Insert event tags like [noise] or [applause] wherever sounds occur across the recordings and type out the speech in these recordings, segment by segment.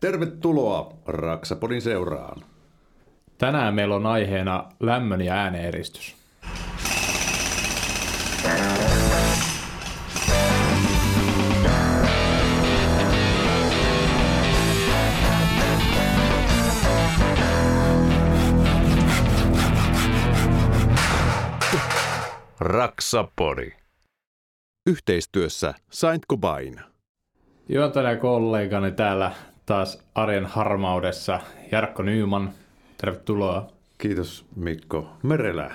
Tervetuloa Raksapodin seuraan. Tänään meillä on aiheena lämmön ja ääneeristys. Raksapodi. Yhteistyössä Saint Cobain. Juontaja kollegani täällä taas arjen harmaudessa Jarkko Nyyman. Tervetuloa. Kiitos Mikko Merelä,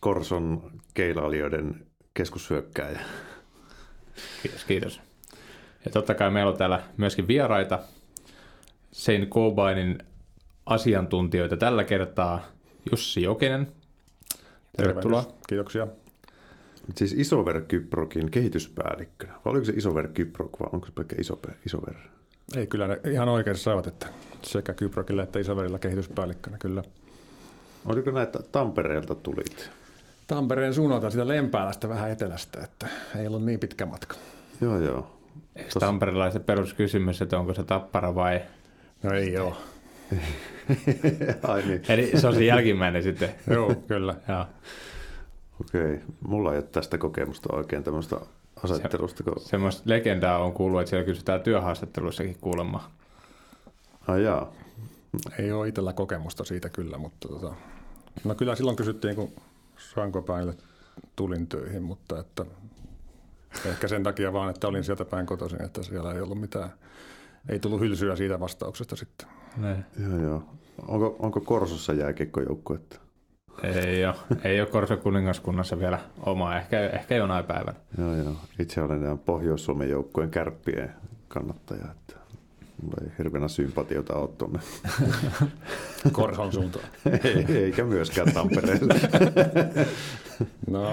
Korson keilailijoiden keskushyökkääjä. Kiitos, kiitos. Ja totta kai meillä on täällä myöskin vieraita. Sein Cobainin asiantuntijoita tällä kertaa Jussi Jokinen. Tervetuloa. Tervehdys. Kiitoksia. Siis Isover Kyprokin kehityspäällikkönä. Vai oliko se Isover Kyprok vai onko se pelkkä Isover? Isover? Ei kyllä ne ihan oikein saivat, että sekä Kyprokilla että Isoverilla kehityspäällikkönä kyllä. Oliko näitä Tampereelta tulit? Tampereen suunnalta sitä Lempäälästä vähän etelästä, että ei ollut niin pitkä matka. Joo, joo. Eikö Tos- Tamperelaisen peruskysymys, että onko se tappara vai... No ei ole. [laughs] Ai niin, Eli se on se jälkimmäinen sitten. Joo, kyllä. Joo. okei. Mulla ei ole tästä kokemusta oikein tämmöistä asettelusta. Kun... Semmoista legendaa on kuullut, että siellä kysytään työhaastatteluissakin kuulemma. Ai jaa. Ei ole itsellä kokemusta siitä kyllä, mutta tota, no kyllä silloin kysyttiin, kun Sankopäille tulin töihin, mutta että ehkä sen takia vaan, että olin sieltä päin kotoisin, että siellä ei ollut mitään, ei tullut hylsyä siitä vastauksesta sitten. Niin. Joo, joo. Onko, onko Korsossa jääkiekkojoukkuetta? Ei ole, ei ole Korso kuningaskunnassa vielä oma, ehkä, ehkä jonain päivänä. Joo, joo. Itse olen ihan Pohjois-Suomen joukkueen kärppien kannattaja, että mulla ei hirveänä sympatiota ole tuonne. [laughs] Korson suuntaan. Eikä myöskään Tampereelle. [laughs] No,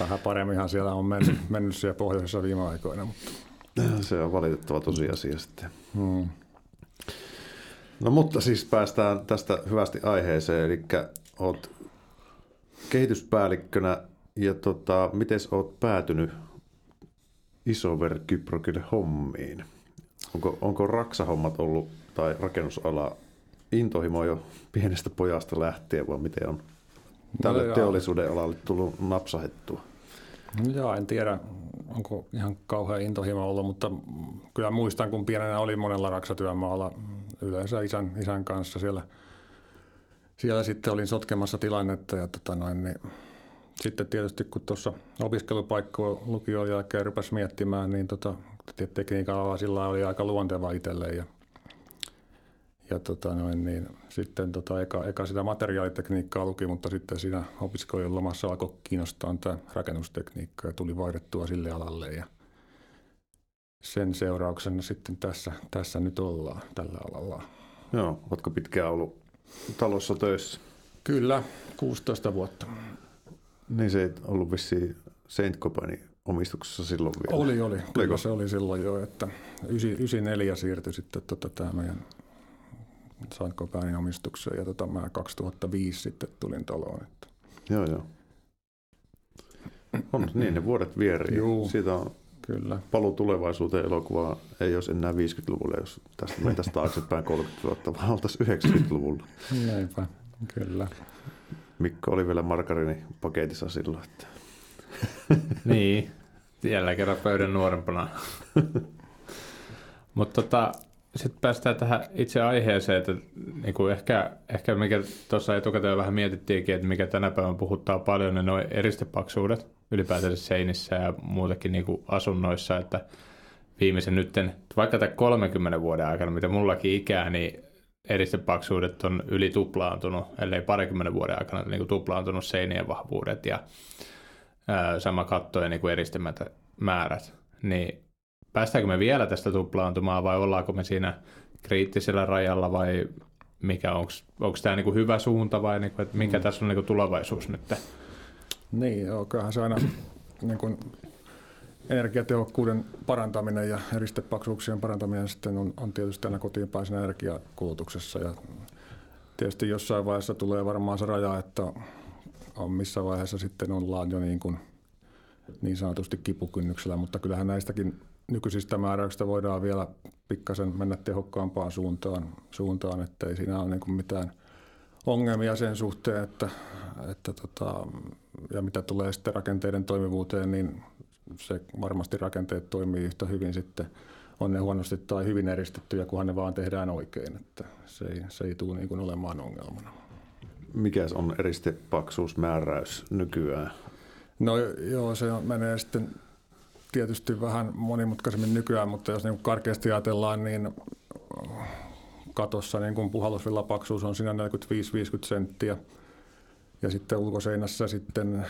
vähän paremminhan siellä on mennyt, mennyt siellä pohjoisessa viime aikoina, mutta Se on valitettava tosiasia sitten. hmm. No mutta siis päästään tästä hyvästi aiheeseen, eli oot kehityspäällikkönä ja tota, miten oot päätynyt Isover Kyprokille hommiin? Onko, onko raksahommat ollut tai rakennusala intohimo jo pienestä pojasta lähtien vai miten on tälle No teollisuuden alalle tullut napsahettua? Joo, en tiedä, onko ihan kauhean intohimo ollut, mutta kyllä muistan, kun pienenä oli monella raksatyömaalla yleensä isän, isän kanssa siellä. Siellä sitten olin sotkemassa tilannetta ja tota noin, niin sitten tietysti kun tuossa opiskelupaikkoa lukion jälkeen rupesi miettimään, niin tota, tekniikan alalla sillä oli aika luonteva itselleen ja ja tota noin, niin sitten tota eka, eka sitä materiaalitekniikkaa luki, mutta sitten siinä opiskelujen lomassa alkoi kiinnostaa tämä rakennustekniikka ja tuli vaihdettua sille alalle. Ja sen seurauksena sitten tässä, tässä nyt ollaan tällä alalla. Joo, ootko pitkään ollut talossa töissä? Kyllä, 16 vuotta. Niin se ei ollut vissiin Saint Cobainin omistuksessa silloin vielä. Oli, oli. Kyllä Oliko? se oli silloin jo, että 94 siirtyi sitten tota, tämä meidän Sanko Päänin omistukseen ja tota, mä 2005 sitten tulin taloon. Että. Joo, joo. On niin, ne vuodet vierii. Juu. Siitä on Kyllä. paluu tulevaisuuteen elokuvaa. Ei olisi enää 50-luvulla, jos tästä mentäisiin taaksepäin 30 vuotta, vaan oltaisiin 90-luvulla. Näinpä, kyllä. Mikko oli vielä margarinipaketissa silloin. Että... Niin, jälleen kerran pöydän nuorempana. Mutta tota, sitten päästään tähän itse aiheeseen, että niinku ehkä, ehkä mikä tuossa etukäteen vähän mietittiinkin, että mikä tänä päivänä puhuttaa paljon, niin noin eristepaksuudet ylipäätään seinissä ja muutenkin niinku asunnoissa, että viimeisen nytten, vaikka tämän 30 vuoden aikana, mitä mullakin ikää, niin eristepaksuudet on yli tuplaantunut, ellei parikymmentä vuoden aikana niin kuin tuplaantunut seinien vahvuudet ja ää, sama kattojen niin kuin eristemäärät. Niin päästäänkö me vielä tästä tuplaantumaan vai ollaanko me siinä kriittisellä rajalla vai mikä onko tämä niinku hyvä suunta vai niinku, että mikä mm. tässä on niinku tulevaisuus nyt? Niin, joo, kyllähän se aina niin kuin energiatehokkuuden parantaminen ja eristepaksuuksien parantaminen sitten on, on tietysti aina kotiinpäisen energiakulutuksessa. Ja tietysti jossain vaiheessa tulee varmaan se raja, että on missä vaiheessa sitten ollaan jo niin, kuin niin sanotusti kipukynnyksellä, mutta kyllähän näistäkin nykyisistä määräyksistä voidaan vielä pikkasen mennä tehokkaampaan suuntaan, suuntaan että ei siinä ole niin kuin mitään ongelmia sen suhteen, että, että tota, ja mitä tulee sitten rakenteiden toimivuuteen, niin se varmasti rakenteet toimii yhtä hyvin sitten on ne huonosti tai hyvin eristettyjä, kunhan ne vaan tehdään oikein. Että se, ei, se ei tule niin kuin olemaan ongelmana. Mikä on eristepaksuusmääräys nykyään? No joo, se on, menee sitten tietysti vähän monimutkaisemmin nykyään, mutta jos niin karkeasti ajatellaan, niin katossa niin kuin puhallusvillapaksuus on siinä 45-50 senttiä. Ja sitten ulkoseinässä sitten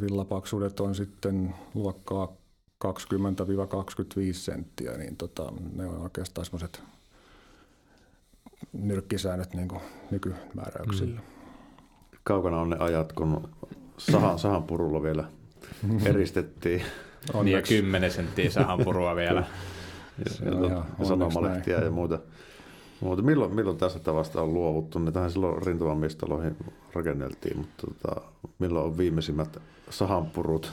villapaksuudet on sitten luokkaa 20-25 senttiä, niin tota, ne on oikeastaan semmoiset nyrkkisäännöt niin kuin nykymääräyksillä. Mm. Kaukana on ne ajat, kun sahan, sahan purulla vielä [laughs] eristettiin. [laughs] On ja 10 senttiä sahan purua vielä. ja, ja, ja sanomalehtiä ja muuta. Mutta milloin, milloin tästä tavasta on luovuttu? Ne tähän silloin rintamamistaloihin rakenneltiin, mutta tota, milloin on viimeisimmät sahanpurut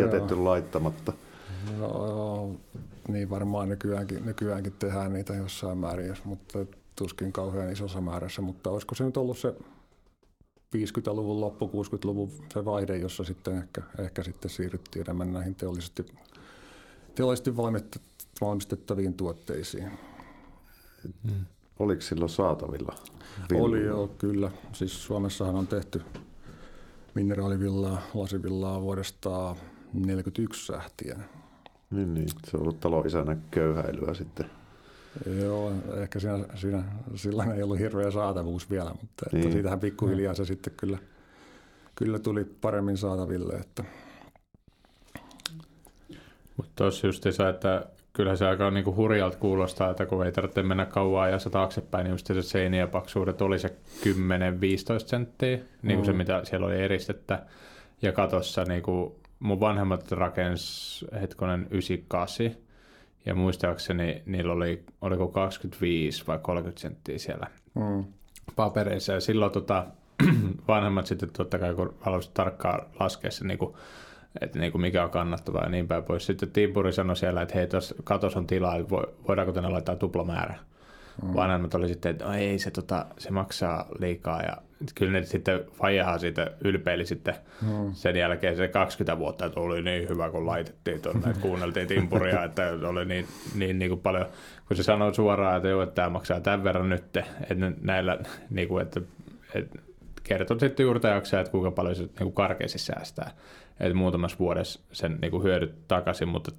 jätetty laittamatta? No, niin varmaan nykyäänkin, nykyäänkin tehdään niitä jossain määrin, mutta tuskin kauhean isossa määrässä, mutta olisiko se nyt ollut se 50-luvun loppu, 60-luvun se vaihde, jossa sitten ehkä, ehkä sitten siirryttiin enemmän näihin teollisesti, teollisesti valmistettaviin tuotteisiin. Hmm. Oliko silloin saatavilla? Villaa? Oli joo, kyllä. Siis Suomessahan on tehty mineraalivillaa, lasivillaa vuodesta 1941 lähtien. Niin, niin. Se on ollut taloisänä köyhäilyä sitten. Joo, ehkä siinä, siinä sillä ei ollut hirveä saatavuus vielä, mutta niin. että siitähän pikkuhiljaa se sitten kyllä, kyllä tuli paremmin saataville. Että. Mutta tuossa just se, että kyllä se aika niin kuin hurjalta kuulostaa, että kun ei tarvitse mennä kauan ajassa taaksepäin, niin just se seinien paksuudet oli se 10-15 senttiä, niin kuin mm. se mitä siellä oli eristettä. Ja katossa niin kuin mun vanhemmat rakens hetkonen 98, ja muistaakseni niillä oli, oliko 25 vai 30 senttiä siellä mm. papereissa. Ja silloin tota, [clears throat] vanhemmat sitten totta kai, kun halusivat tarkkaan laskea se, niin kuin, että niin kuin mikä on kannattavaa ja niin päin pois. Sitten Timpuri sanoi siellä, että hei, tuossa katos on tilaa, voidaanko tänne laittaa tuplamäärä. Mm. Vanhemmat oli sitten, että no ei, se, tota, se maksaa liikaa ja kyllä ne sitten Fajahan siitä ylpeili sitten mm. sen jälkeen se 20 vuotta, että oli niin hyvä, kun laitettiin tuonne, että kuunneltiin timpuria, [laughs] että oli niin, niin, niin kuin paljon, kun se sanoi suoraan, että joo, että tämä maksaa tämän verran nyt, että näillä, niin kuin, että, että kertoi sitten juurtajaksia, että kuinka paljon se niin kuin karkeasti säästää, että muutamassa vuodessa sen niin kuin hyödyt takaisin, mutta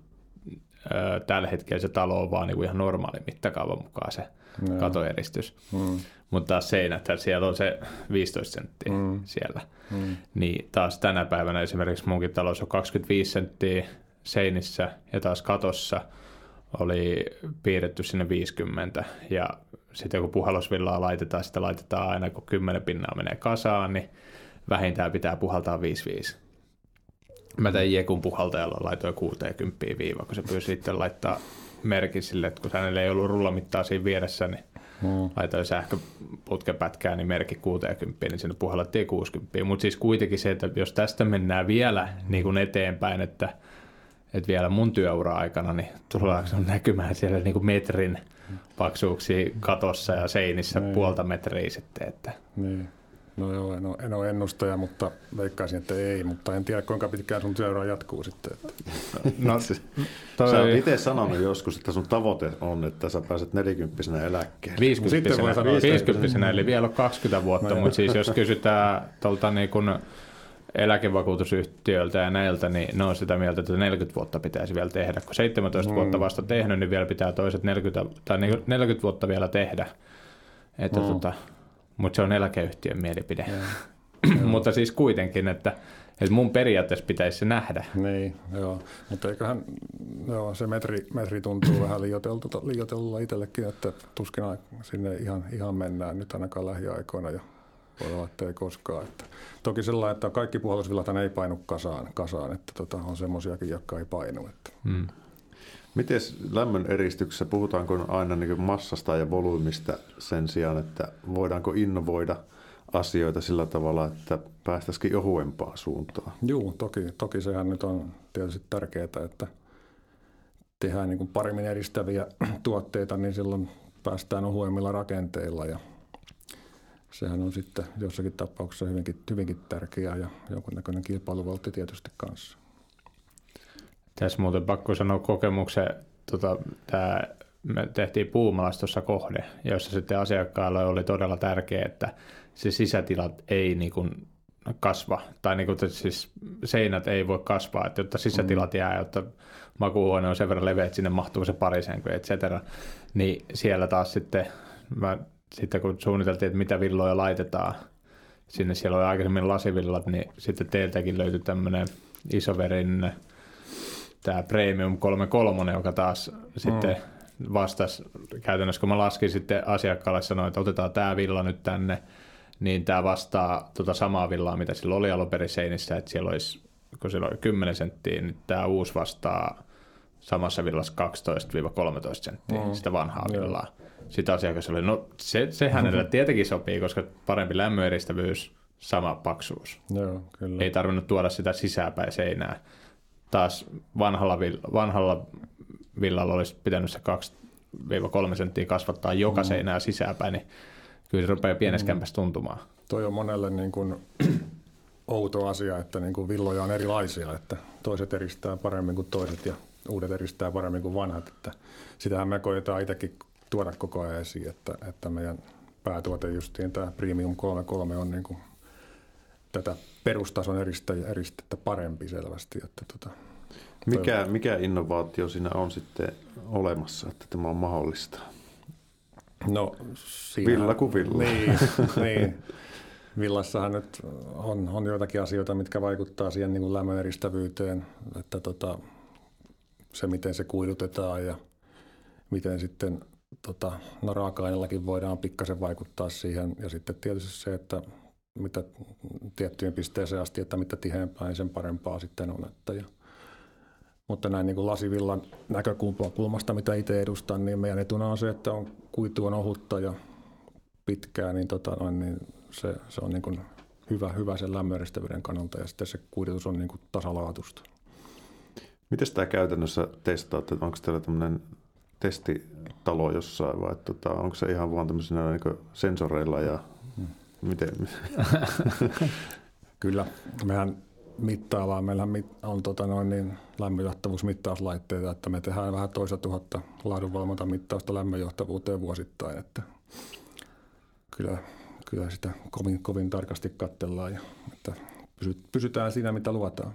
ö, tällä hetkellä se talo on vaan niin kuin ihan normaali mittakaavan mukaan se no. katoeristys. Mm. Mutta taas seinät, siellä on se 15 senttiä mm. siellä. Mm. Niin taas tänä päivänä esimerkiksi munkin talous on 25 senttiä seinissä ja taas katossa oli piirretty sinne 50 ja sitten kun puhallusvillaa laitetaan, sitä laitetaan aina kun 10 pinnaa menee kasaan, niin vähintään pitää puhaltaa 5-5. Mä tein Jekun puhaltajalla laitoin 60 viiva, kun se pyysi sitten laittaa merkin sille, että kun hänellä ei ollut rullamittaa siinä vieressä, niin mm. laitoin sähköputkepätkää, niin merkki 60, niin sinne puhallettiin 60. Mutta siis kuitenkin se, että jos tästä mennään vielä niin kuin eteenpäin, että, että vielä mun työura-aikana, niin tullaanko näkymään siellä niin kuin metrin paksuuksia katossa ja seinissä niin. puolta metriä sitten. Että. Niin. No joo, en ole, en ole ennustaja, mutta veikkaisin, että ei, mutta en tiedä kuinka pitkään sun työura jatkuu sitten. Että. [laughs] No, toi... Sä oot itse sanonut joskus, että sun tavoite on, että sä pääset 40 eläkkeelle. 50 sitten voi sanoa 50 eli vielä 20 vuotta, no, mutta siis jos kysytään tuolta niin kun eläkevakuutusyhtiöiltä ja näiltä, niin ne on sitä mieltä, että 40 vuotta pitäisi vielä tehdä. Kun 17 mm. vuotta vasta tehnyt, niin vielä pitää toiset 40, tai 40 vuotta vielä tehdä. Että mm. tota, mutta se on eläkeyhtiön mielipide. [clears throat] mutta siis kuitenkin, että, että mun periaatteessa pitäisi se nähdä. Niin, joo. Mutta eiköhän joo, se metri, metri tuntuu vähän liioitellulla itsellekin, että tuskin sinne ihan, ihan mennään nyt ainakaan lähiaikoina ja voi olla, että ei koskaan. Että toki sellainen, että kaikki puolustusvillat ei painu kasaan, kasaan että tota, on semmoisiakin, jotka ei painu. Että. Hmm. Miten lämmön eristyksessä, puhutaanko aina niin massasta ja volyymista sen sijaan, että voidaanko innovoida asioita sillä tavalla, että päästäisikin ohuempaan suuntaan? Joo, toki, toki sehän nyt on tietysti tärkeää, että tehdään niin paremmin eristäviä [clears throat] tuotteita, niin silloin päästään ohuemmilla rakenteilla ja sehän on sitten jossakin tapauksessa hyvinkin, hyvinkin tärkeää ja jonkunnäköinen kilpailuvaltti tietysti kanssa. Tässä muuten pakko sanoa kokemuksen, tota, tämä me tehtiin puumalastossa kohde, jossa sitten asiakkaalle oli todella tärkeää, että se sisätilat ei niin kuin kasva, tai niin kuin, siis seinät ei voi kasvaa, että jotta sisätilat mm. jää, jotta makuuhuone on sen verran leveä, että sinne mahtuu se parisänky, et cetera. Niin siellä taas sitten, mä, sitten kun suunniteltiin, että mitä villoja laitetaan, sinne siellä oli aikaisemmin lasivillat, niin sitten teiltäkin löytyi tämmöinen isoverin tämä Premium 33, joka taas mm. sitten vastasi käytännössä, kun mä laskin sitten asiakkaalle sanoin, että otetaan tämä villa nyt tänne, niin tämä vastaa tuota samaa villaa, mitä sillä oli alun perin seinissä, että siellä olisi, kun siellä oli 10 senttiä, niin tämä uusi vastaa samassa villassa 12-13 senttiä, mm. sitä vanhaa Joo. villaa. Sitten asiakas oli, no se, se hänelle mm-hmm. [laughs] tietenkin sopii, koska parempi lämmöeristävyys, sama paksuus. Joo, kyllä. Ei tarvinnut tuoda sitä sisäpäin seinää. Taas vanhalla, vanhalla villalla olisi pitänyt se 2-3 senttiä kasvattaa joka mm. seinää sisäpäin, niin kyllä se rupeaa pienessä mm. tuntumaan. Toi on monelle niin kuin [clears throat] outo asia, että niin kuin villoja on erilaisia, että toiset eristää paremmin kuin toiset ja uudet eristää paremmin kuin vanhat. Että sitähän me koetaan itsekin tuoda koko ajan esiin, että, että meidän päätuote justiin tämä Premium 33 on niin kuin tätä perustason eristettä parempi selvästi. Että tota, mikä, mikä innovaatio siinä on sitten olemassa, että tämä on mahdollista? No, siinä, villa kuin villa. Niin, [laughs] niin. Villassahan nyt on, on joitakin asioita, mitkä vaikuttaa siihen niin kuin lämmön eristävyyteen, että tota, se miten se kuidutetaan ja miten sitten tota, no raaka-aineellakin voidaan pikkasen vaikuttaa siihen. Ja sitten tietysti se, että mitä tiettyjen pisteeseen asti, että mitä tiheämpää, niin sen parempaa sitten on. Että ja, mutta näin niin kuin lasivillan näkökulmasta, mitä itse edustan, niin meidän etuna on se, että on kuitu on ohutta ja pitkää, niin, tota, noin, niin se, se on niin kuin hyvä, hyvä sen lämmöeristävyyden kannalta ja sitten se kuidutus on niin kuin tasalaatusta. Miten tämä käytännössä testaatte? Onko teillä tämmöinen testitalo jossain vai tota, onko se ihan vaan tämmöisenä niin sensoreilla ja hmm. miten? [laughs] Kyllä, mehän mittaillaan. Meillä on tota noin niin, lämmönjohtavuusmittauslaitteita, että me tehdään vähän toista tuhatta laadunvalvontamittausta lämmönjohtavuuteen vuosittain. Että kyllä, kyllä sitä kovin, kovin tarkasti katsellaan ja että pysytään siinä, mitä luotaan.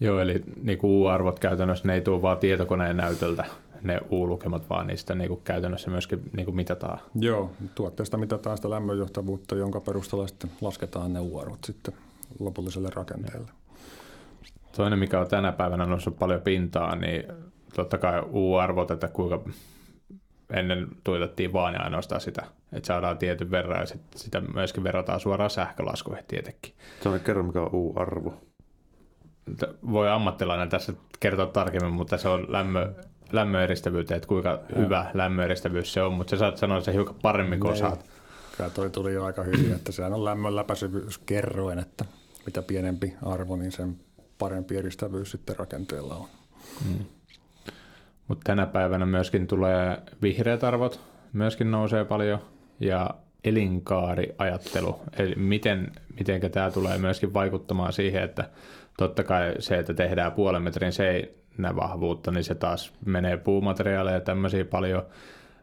Joo, eli niin kuin U-arvot käytännössä ne ei tule vaan tietokoneen näytöltä, ne U-lukemat, vaan niistä niin kuin käytännössä myöskin niin kuin mitataan. Joo, tuotteesta mitataan sitä lämmönjohtavuutta, jonka perusteella sitten lasketaan ne U-arvot sitten lopulliselle rakenteelle. Toinen, mikä on tänä päivänä noussut paljon pintaa, niin totta kai U-arvot, että kuinka ennen tuitettiin vaan ja ainoastaan sitä, että saadaan tietyn verran ja sit sitä myöskin verrataan suoraan sähkölaskuihin tietenkin. Se on kerro, mikä on U-arvo. Voi ammattilainen tässä kertoa tarkemmin, mutta se on lämmö, lämmöeristävyyteen, että kuinka ja. hyvä lämmöeristävyys se on, mutta sä saat sanoa se hiukan paremmin kuin osaat. Kyllä toi tuli jo aika hyvin, että sehän on lämmön läpäisyvyys kerroin, että mitä pienempi arvo, niin sen parempi eristävyys sitten rakenteella on. Hmm. Mutta tänä päivänä myöskin tulee vihreät arvot, myöskin nousee paljon, ja elinkaariajattelu, eli miten, miten tämä tulee myöskin vaikuttamaan siihen, että totta kai se, että tehdään puolen metrin seinävahvuutta, niin se taas menee puumateriaaleja ja tämmöisiä paljon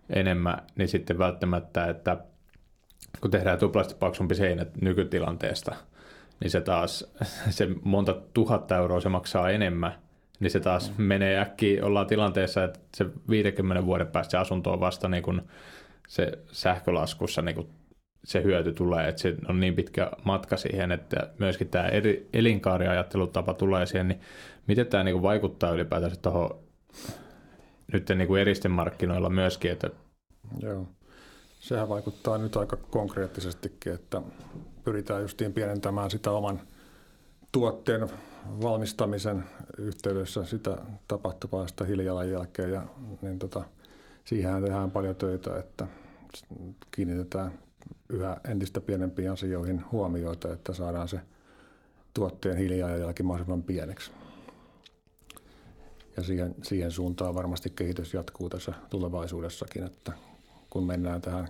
enemmän, niin sitten välttämättä, että kun tehdään tuplasti paksumpi seinä nykytilanteesta, niin se taas, [laughs] se monta tuhatta euroa se maksaa enemmän, niin se taas mm. menee äkkiä, ollaan tilanteessa, että se 50 vuoden päästä se asunto on vasta niin kuin se sähkölaskussa niin kuin se hyöty tulee, että se on niin pitkä matka siihen, että myöskin tämä eri, elinkaariajattelutapa tulee siihen, niin miten tämä niin kuin vaikuttaa ylipäätänsä tuohon nyt niin kuin eristemarkkinoilla myöskin, että Joo. Sehän vaikuttaa nyt aika konkreettisestikin, että pyritään justiin pienentämään sitä oman tuotteen valmistamisen yhteydessä sitä tapahtuvaa sitä hiilijalanjälkeä ja niin tota, siihen tehdään paljon töitä, että kiinnitetään yhä entistä pienempiin asioihin huomioita, että saadaan se tuotteen hiilijalanjälki mahdollisimman pieneksi. ja siihen, siihen suuntaan varmasti kehitys jatkuu tässä tulevaisuudessakin, että kun mennään tähän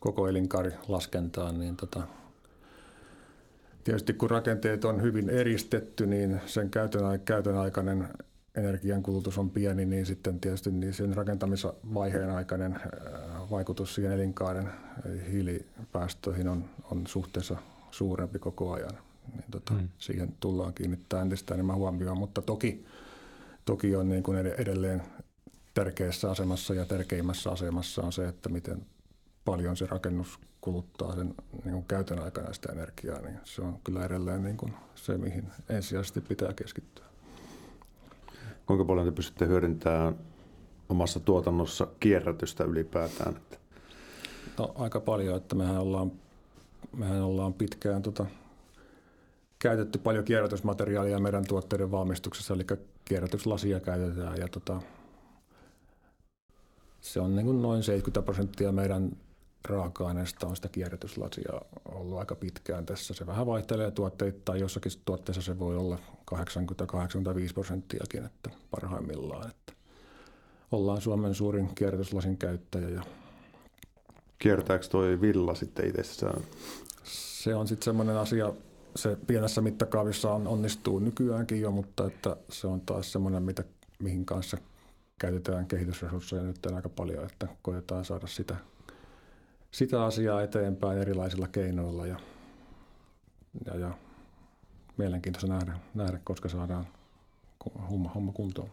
koko elinkaarilaskentaan, niin tota, tietysti kun rakenteet on hyvin eristetty, niin sen käytön, käytön aikainen energiankulutus on pieni, niin sitten tietysti niin sen rakentamisvaiheen aikainen vaikutus siihen elinkaaren hiilipäästöihin on, on suhteessa suurempi koko ajan. Niin tota, mm. Siihen tullaan kiinnittää entistä enemmän huomioon, mutta toki, toki on niin kuin edelleen tärkeässä asemassa ja tärkeimmässä asemassa on se, että miten paljon se rakennus kuluttaa sen niin kuin käytön aikana sitä energiaa, niin se on kyllä edelleen niin kuin se, mihin ensisijaisesti pitää keskittyä. Kuinka paljon te pystytte hyödyntämään omassa tuotannossa kierrätystä ylipäätään? No, aika paljon, että mehän ollaan, mehän ollaan pitkään tota, käytetty paljon kierrätysmateriaalia meidän tuotteiden valmistuksessa, eli kierrätyslasia käytetään ja tota, se on niin kuin noin 70 prosenttia meidän raaka-aineesta on sitä kierrätyslasia ollut aika pitkään tässä. Se vähän vaihtelee tuotteita, jossakin tuotteessa se voi olla 80-85 prosenttiakin että parhaimmillaan. Että ollaan Suomen suurin kierrätyslasin käyttäjä. Ja Kiertääkö tuo villa sitten itsessään? Se on sitten semmoinen asia, se pienessä mittakaavissa on, onnistuu nykyäänkin jo, mutta että se on taas semmoinen, mitä, mihin kanssa käytetään kehitysresursseja nyt aika paljon, että koetaan saada sitä sitä asiaa eteenpäin erilaisilla keinoilla ja, ja, ja mielenkiintoista nähdä, nähdä, koska saadaan homma, homma kuntoon.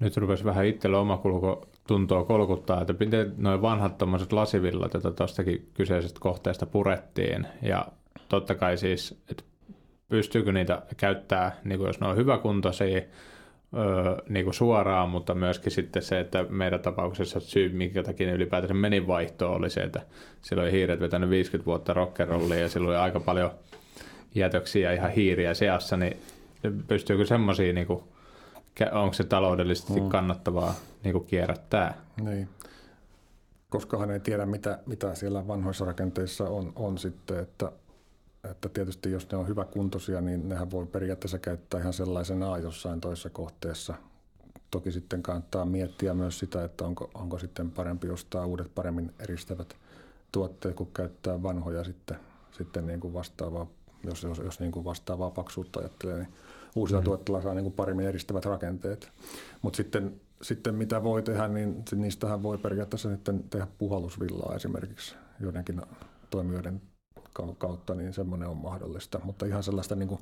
Nyt rupesi vähän itsellä omakulku tuntoa kolkuttaa, että miten noin vanhat tuommoiset lasivillat, joita tuostakin kyseisestä kohteesta purettiin, ja totta kai siis, että pystyykö niitä käyttää, niin kuin jos ne on hyväkuntoisia, öö, niin kuin suoraan, mutta myöskin sitten se, että meidän tapauksessa syy, minkä takia ne ylipäätänsä meni vaihtoon, oli se, että silloin hiiret vetänyt 50 vuotta rockerollia ja silloin oli aika paljon jätöksiä ihan hiiriä seassa, niin pystyykö semmoisia, niin kuin, onko se taloudellisesti mm. kannattavaa niin kuin kierrättää? Niin. Koska hän ei tiedä, mitä, mitä siellä vanhoissa rakenteissa on, on sitten, että että tietysti jos ne on hyväkuntoisia, niin nehän voi periaatteessa käyttää ihan sellaisena jossain toisessa kohteessa. Toki sitten kannattaa miettiä myös sitä, että onko, onko sitten parempi ostaa uudet paremmin eristävät tuotteet, kun käyttää vanhoja sitten, sitten niin kuin vastaavaa, jos, jos, jos niin kuin vastaavaa paksuutta ajattelee, niin uusilla mm. tuotteilla saa niin kuin paremmin eristävät rakenteet. Mutta sitten, sitten mitä voi tehdä, niin niistähän voi periaatteessa sitten tehdä puhallusvillaa esimerkiksi joidenkin toimijoiden kautta, niin semmoinen on mahdollista. Mutta ihan sellaista niin kuin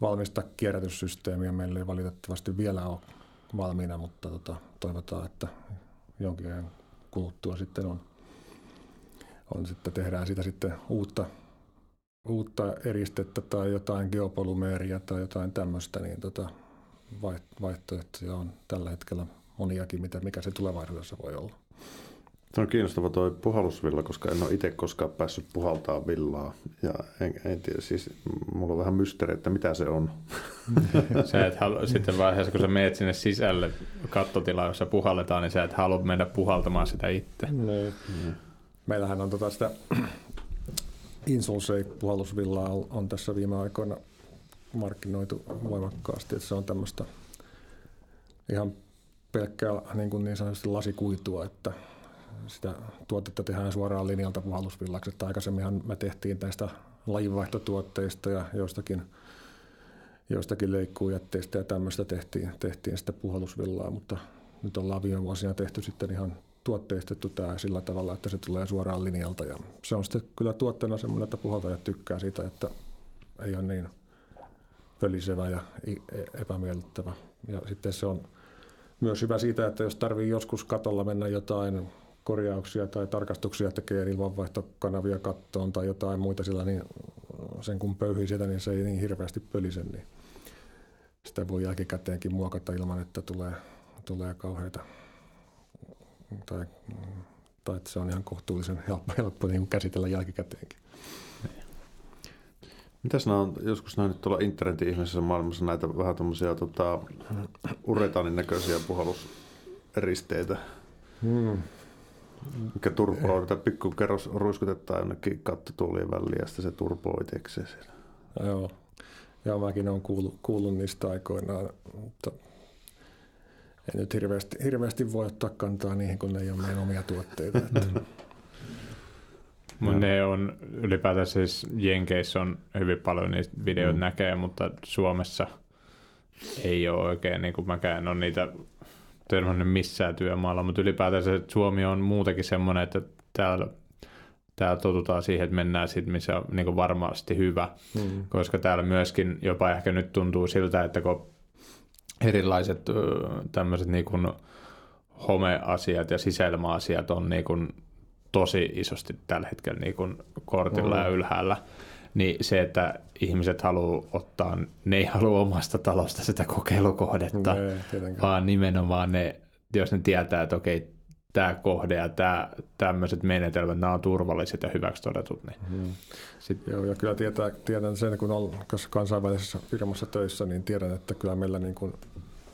valmista kierrätyssysteemiä meillä ei valitettavasti vielä ole valmiina, mutta tota, toivotaan, että jonkin ajan kuluttua sitten on, on sitten, tehdään sitä sitten uutta, uutta eristettä tai jotain geopolymeeria tai jotain tämmöistä, niin tota, vaihtoehtoja on tällä hetkellä moniakin, mitä, mikä se tulevaisuudessa voi olla. Se on kiinnostava tuo puhallusvilla, koska en ole itse koskaan päässyt puhaltaa villaa. Ja en, en tiedä, siis mulla on vähän mysteeri, että mitä se on. [laughs] sä et halua, sitten vaiheessa, kun sä meet sinne sisälle kattotilaan, jossa puhalletaan, niin sä et halua mennä puhaltamaan sitä itse. Niin. Mm. Meillähän on tota sitä [clears throat] Insulsei-puhallusvillaa on, on tässä viime aikoina markkinoitu voimakkaasti, että se on tämmöistä ihan pelkkää niin, kuin niin sanotusti lasikuitua, että sitä tuotetta tehdään suoraan linjalta puhallusvillaksi. Että aikaisemminhan me tehtiin näistä lajinvaihtotuotteista ja joistakin, joistakin leikkuujätteistä ja tämmöistä tehtiin, tehtiin sitä puhallusvillaa, mutta nyt ollaan viime vuosina tehty sitten ihan tuotteistettu tämä sillä tavalla, että se tulee suoraan linjalta. Ja se on sitten kyllä tuotteena semmoinen, että puhaltajat tykkää siitä, että ei ole niin pölisevä ja epämiellyttävä. Ja sitten se on myös hyvä siitä, että jos tarvii joskus katolla mennä jotain korjauksia tai tarkastuksia tekee ilmanvaihtokanavia kattoon tai jotain muita sillä, niin sen kun pöyhii sieltä, niin se ei niin hirveästi pölise, niin sitä voi jälkikäteenkin muokata ilman, että tulee, tulee kauheita tai, tai että se on ihan kohtuullisen helppo, helppo niin käsitellä jälkikäteenkin. Mitäs nämä on joskus nähnyt tuolla internetin ihmisessä maailmassa näitä vähän tämmöisiä tota, uretaanin näköisiä puhalluseristeitä? Hmm mikä turpoo, mitä pikku kerros ruiskutetaan jonnekin kattotuolien väliin ja sitten se turpoo itsekseen siellä. Joo. Joo, mäkin olen kuullut, kuullut niistä aikoinaan, mutta ei nyt hirveästi, hirveästi voi ottaa kantaa niihin, kun ne ei ole meidän omia tuotteita. Että. [laughs] Mutta ne on ylipäätään siis Jenkeissä on hyvin paljon niistä videoita mm. näkee, mutta Suomessa ei ole oikein, niin kuin mäkään en ole niitä törmännyt missään työmaalla, mutta ylipäätään se Suomi on muutenkin semmoinen, että täällä, täällä totutaan siihen, että mennään sitten, missä on niin varmasti hyvä, mm. koska täällä myöskin jopa ehkä nyt tuntuu siltä, että kun erilaiset tämmöiset niin kuin homeasiat ja sisäilma-asiat on niin kuin tosi isosti tällä hetkellä niin kuin kortilla mm. ja ylhäällä, niin se, että ihmiset haluaa ottaa, ne ei halua omasta talosta sitä kokeilukohdetta, no, vaan nimenomaan ne, jos ne tietää, että okei, tämä kohde ja tämä, tämmöiset menetelmät, nämä on turvalliset ja hyväksi todetut. Niin. Hmm. Sitten, joo, ja kyllä tietää, tiedän sen, kun olen kansainvälisessä firmassa töissä, niin tiedän, että kyllä meillä niin kuin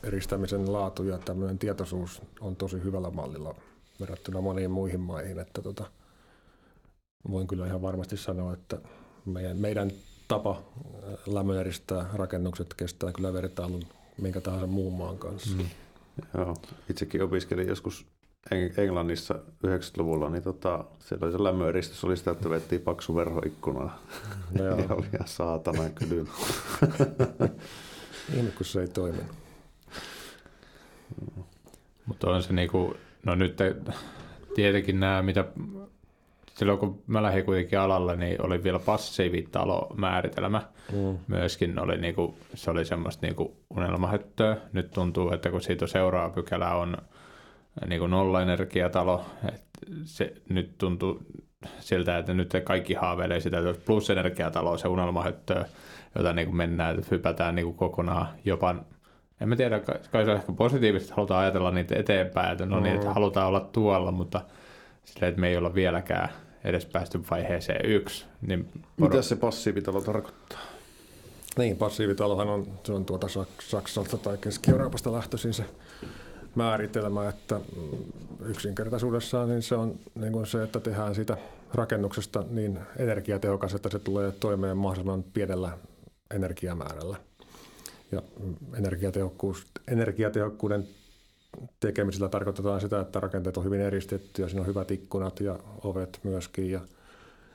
eristämisen laatu ja tämmöinen tietoisuus on tosi hyvällä mallilla verrattuna moniin muihin maihin. Että tota, voin kyllä ihan varmasti sanoa, että meidän, meidän tapa äh, lämmöneristää rakennukset kestää kyllä vertailun minkä tahansa muun maan kanssa. Mm. Joo, itsekin opiskelin joskus Englannissa 90-luvulla, niin tota, siellä oli se lämmöeristys, oli sitä, että vettiin paksu verho ikkunaan. No [laughs] ja oli ihan saatana kylmä. [laughs] Ihme, kun se ei toiminut. Mutta on se niinku, no nyt tietenkin nämä, mitä silloin kun mä lähdin kuitenkin alalle, niin oli vielä passiivitalo-määritelmä. Mm. Myöskin oli niinku, se oli semmoista niinku unelmahöttöä. Nyt tuntuu, että kun siitä seuraava pykälä on niinku nollaenergiatalo, että se nyt tuntuu siltä, että nyt kaikki haaveilee sitä, että plusenergiatalo on se unelmahöttöä, jota niinku mennään, että hypätään niinku kokonaan jopa en mä tiedä, kai se on ehkä positiivisesti, halutaan ajatella niitä eteenpäin, että no mm. niin, että halutaan olla tuolla, mutta silleen, että me ei olla vieläkään edes päästy vaiheeseen yksi. Niin poro... Mitä se passiivitalo tarkoittaa? Niin, passiivitalohan on, se on tuota Saksalta tai Keski-Euroopasta lähtöisin se määritelmä, että yksinkertaisuudessaan niin se on niin kuin se, että tehdään siitä rakennuksesta niin energiatehokas, että se tulee toimeen mahdollisimman pienellä energiamäärällä. Ja energiatehokkuus, energiatehokkuuden tekemisellä tarkoitetaan sitä, että rakenteet on hyvin eristetty ja siinä on hyvät ikkunat ja ovet myöskin. Ja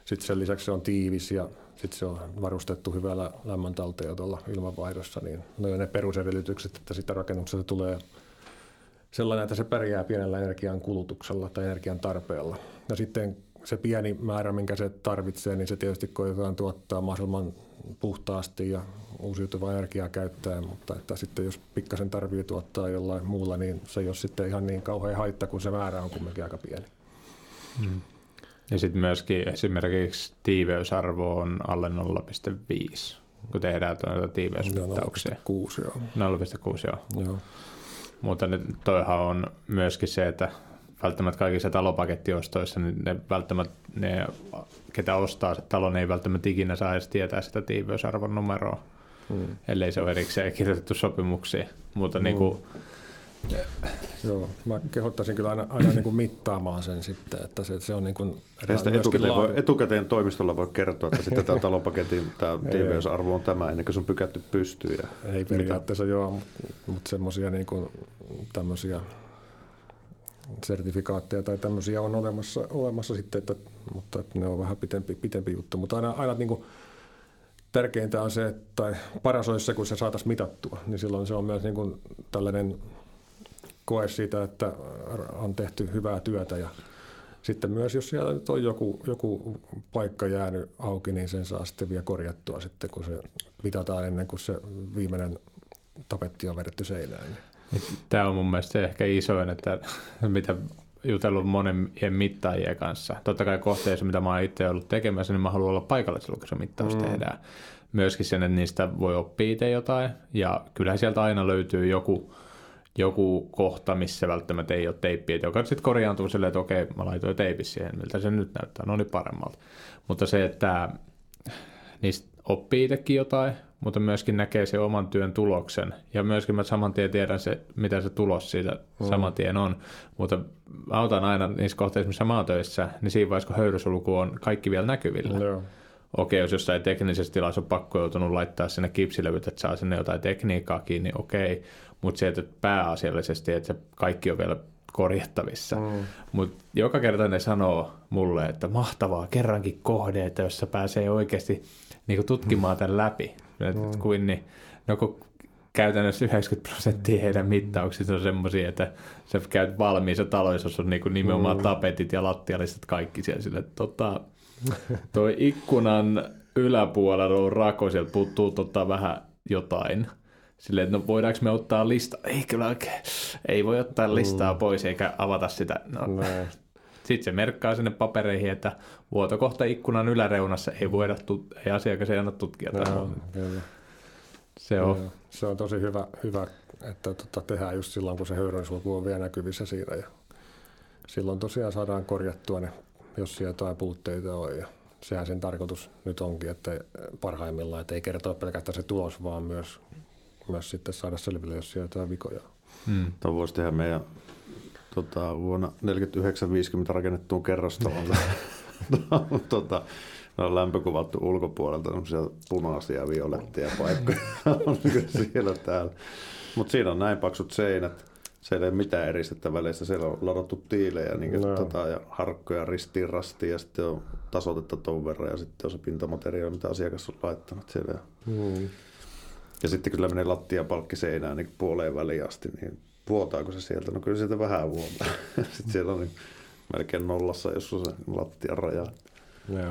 sitten sen lisäksi se on tiivis ja sitten se on varustettu hyvällä lämmön talteenotolla ilmanvaihdossa. Niin ne on ne perusedellytykset, että sitä rakennuksesta tulee sellainen, että se pärjää pienellä energian kulutuksella tai energian tarpeella. Ja sitten se pieni määrä, minkä se tarvitsee, niin se tietysti koitetaan tuottaa mahdollisimman puhtaasti ja uusiutuvaa energiaa käyttää, mutta että sitten jos pikkasen tarvii tuottaa jollain muulla, niin se ei ole sitten ihan niin kauhean haitta, kun se määrä on kumminkin aika pieni. Hmm. Ja sitten myöskin esimerkiksi tiiveysarvo on alle 0,5, kun tehdään tuota tiiveysmittauksia. 0,6 joo. 0,6 joo. joo. Mutta nyt toihan on myöskin se, että välttämättä kaikissa talopakettiostoissa, niin ne välttämättä, ne, ketä ostaa se talon, ei välttämättä ikinä saa edes tietää sitä tiiveysarvon numeroa, mm. ellei se ole erikseen kirjoitettu sopimuksiin. Mutta mm. niin kuin, Joo, mä kehottaisin kyllä aina, aina niin kuin mittaamaan sen sitten, että se, se on niin kuin etukäteen, voi, etukäteen toimistolla voi kertoa, että sitten tämä [laughs] talopaketin tämä tiiveysarvo on tämä ennen kuin se on pykätty pystyyn. Ja ei periaatteessa mitä... joo, mutta, mutta semmoisia niin kuin, tämmöisiä sertifikaatteja tai tämmöisiä on olemassa, olemassa sitten, että, mutta että ne on vähän pitempi, pitempi juttu. Mutta aina, aina niin kuin, tärkeintä on se, että tai paras olisi se, kun se saataisiin mitattua, niin silloin se on myös niin kuin tällainen koe siitä, että on tehty hyvää työtä ja sitten myös, jos siellä nyt on joku, joku paikka jäänyt auki, niin sen saa sitten vielä korjattua sitten, kun se mitataan ennen kuin se viimeinen tapetti on vedetty seinään. Tämä on mun mielestä se ehkä isoin, että [laughs] mitä jutellut monen mittaajien kanssa. Totta kai kohteessa, mitä mä oon itse ollut tekemässä, niin mä haluan olla paikalla silloin, kun se mittaus mm. tehdään. Myöskin sen, että niistä voi oppia itse jotain. Ja kyllähän sieltä aina löytyy joku, joku kohta, missä välttämättä ei ole teippiä, joka sitten korjaantuu silleen, että okei, mä laitoin teippi siihen, miltä se nyt näyttää, no niin paremmalta. Mutta se, että niistä oppii itsekin jotain, mutta myöskin näkee se oman työn tuloksen. Ja myöskin mä saman tien tiedän se, mitä se tulos siitä mm. saman tien on. Mutta mä otan aina niissä kohteissa, missä mä oon töissä, niin siinä vaiheessa, kun höyrysulku on kaikki vielä näkyvillä. Mm. okei, jos jossain teknisessä tilassa on pakko joutunut laittaa sinne kipsilevyt, että saa sinne jotain tekniikkaa kiinni, niin okei, mutta se, että pääasiallisesti, että se kaikki on vielä korjattavissa. Mm. Mutta joka kerta ne sanoo mulle, että mahtavaa, kerrankin kohde, että jos pääsee oikeasti niin tutkimaan tämän läpi. Mm. Kuin, niin, no kun käytännössä 90 prosenttia heidän mittauksista on semmoisia, että sä käyt valmiissa taloissa, jos on niin kuin nimenomaan mm. tapetit ja lattialliset kaikki siellä sille, tota, toi ikkunan yläpuolella on rako, sieltä puuttuu tota vähän jotain. Silleen, että no voidaanko me ottaa lista? Ei kyllä oikein. Ei voi ottaa listaa mm. pois eikä avata sitä. No. Sitten se merkkaa sinne papereihin, että vuotokohta ikkunan yläreunassa ei voida, tut- ei asiakas ei anna tutkia. No, Se on. Se on tosi hyvä, hyvä että tota, tehdään just silloin, kun se höyrönsulku on vielä näkyvissä siinä. Ja silloin tosiaan saadaan korjattua ne, jos siellä jotain puutteita on. Ja sehän sen tarkoitus nyt onkin, että parhaimmillaan, että ei kertoa pelkästään se tulos, vaan myös, myös sitten saada selville, jos siellä jotain vikoja on. Hmm. Tuo voisi tehdä meidän tota, vuonna 49-50 rakennettuun kerrostaloon. tota, ne on lämpökuvattu ulkopuolelta, punaisia ja violettia paikkoja on siellä [laughs] täällä. Mutta siinä on näin paksut seinät, siellä ei ole mitään eristettä väleissä, siellä on ladattu tiilejä niin no. tota, ja harkkoja ristiin rastiin ja sitten on tasoitetta tuon verran ja sitten on se pintamateriaali, mitä asiakas on laittanut siellä. Mm. Ja sitten kyllä menee lattiapalkki seinään niin puoleen väliin asti, niin vuotaako se sieltä? No kyllä sieltä vähän vuotaa. [laughs] sitten siellä on niin melkein nollassa, jos on se lattian raja.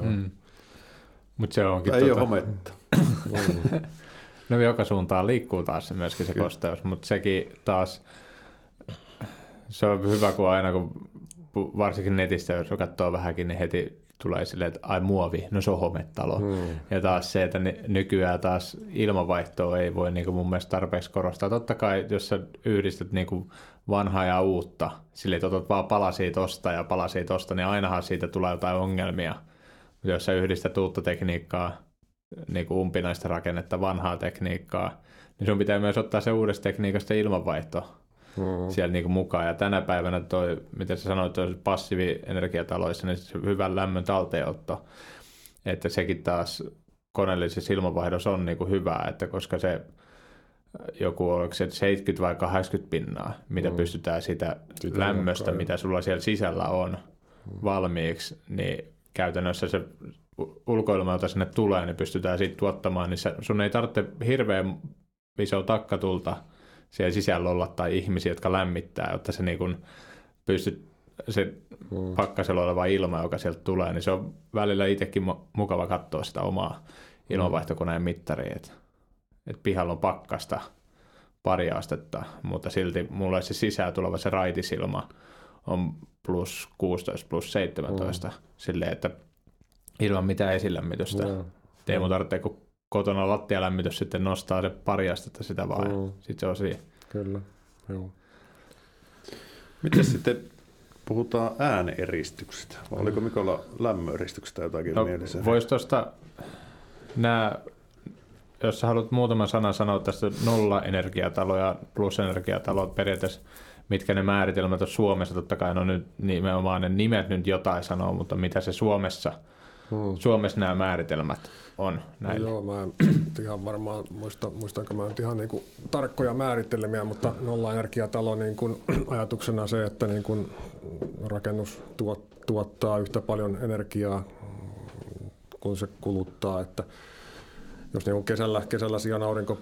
Mm. Mutta se onkin... Ei tota... ole hometta. [laughs] no joka suuntaan liikkuu taas se myöskin se kosteus, mutta sekin taas, se on hyvä, kun aina kun varsinkin netistä, jos katsoo vähänkin, niin heti tulee silleen, että ai muovi, no se on hometalo. Hmm. Ja taas se, että nykyään taas ilmavaihtoa ei voi niin kuin mun mielestä tarpeeksi korostaa. Totta kai, jos sä yhdistät niin kuin vanhaa ja uutta, silleen, että otat vaan palasia tosta ja palasia tosta, niin ainahan siitä tulee jotain ongelmia jos sä yhdistät uutta tekniikkaa, niin kuin umpinaista rakennetta, vanhaa tekniikkaa, niin sun pitää myös ottaa se uudesta tekniikasta ilmanvaihto mm. siellä niin kuin mukaan. Ja tänä päivänä toi, mitä sä sanoit, toi passiivienergiataloissa, niin se hyvän lämmön talteenotto, että sekin taas koneellisessa ilmanvaihdossa on niin kuin hyvää, että koska se joku, oliko se 70 vai 80 pinnaa, mitä mm. pystytään sitä, sitä lämmöstä, mitä sulla siellä sisällä on mm. valmiiksi, niin käytännössä se ulkoilma, jota sinne tulee, niin pystytään siitä tuottamaan, niin sun ei tarvitse hirveän iso takkatulta siellä sisällä olla tai ihmisiä, jotka lämmittää, jotta se niin kuin pystyt, se mm. pakkasella oleva ilma, joka sieltä tulee, niin se on välillä itsekin mukava katsoa sitä omaa ilmanvaihtokoneen mittaria, että, että pihalla on pakkasta pari astetta, mutta silti mulle se sisään tuleva se raitisilma on plus 16, plus 17, mm. silleen, että ilman mitään esilämmitystä. Mm. Ei mun tarvitse, kun kotona lattialämmitys sitten nostaa se pari astetta sitä vaan, mm. sitten se on siinä. Kyllä, joo. Miten sitten puhutaan ääneeristyksestä? Vai oliko Mikolla lämmöeristyksestä jotakin no, mielessä? Voisi tuosta nämä, jos sä haluat muutaman sanan sanoa tästä nolla-energiatalo ja plus-energiatalo periaatteessa, mitkä ne määritelmät on Suomessa. Totta kai no nyt nimenomaan ne nimet nyt jotain sanoo, mutta mitä se Suomessa, hmm. Suomessa nämä määritelmät on näille? No joo, mä en [clears throat] ihan varmaan muista, muistanko mä nyt ihan niin kuin tarkkoja määrittelemiä, mutta nolla-energiatalo niin kuin [clears throat] ajatuksena se, että niin kuin rakennus tuot, tuottaa yhtä paljon energiaa kuin se kuluttaa, että jos niin kuin kesällä, kesällä sijaan aurinko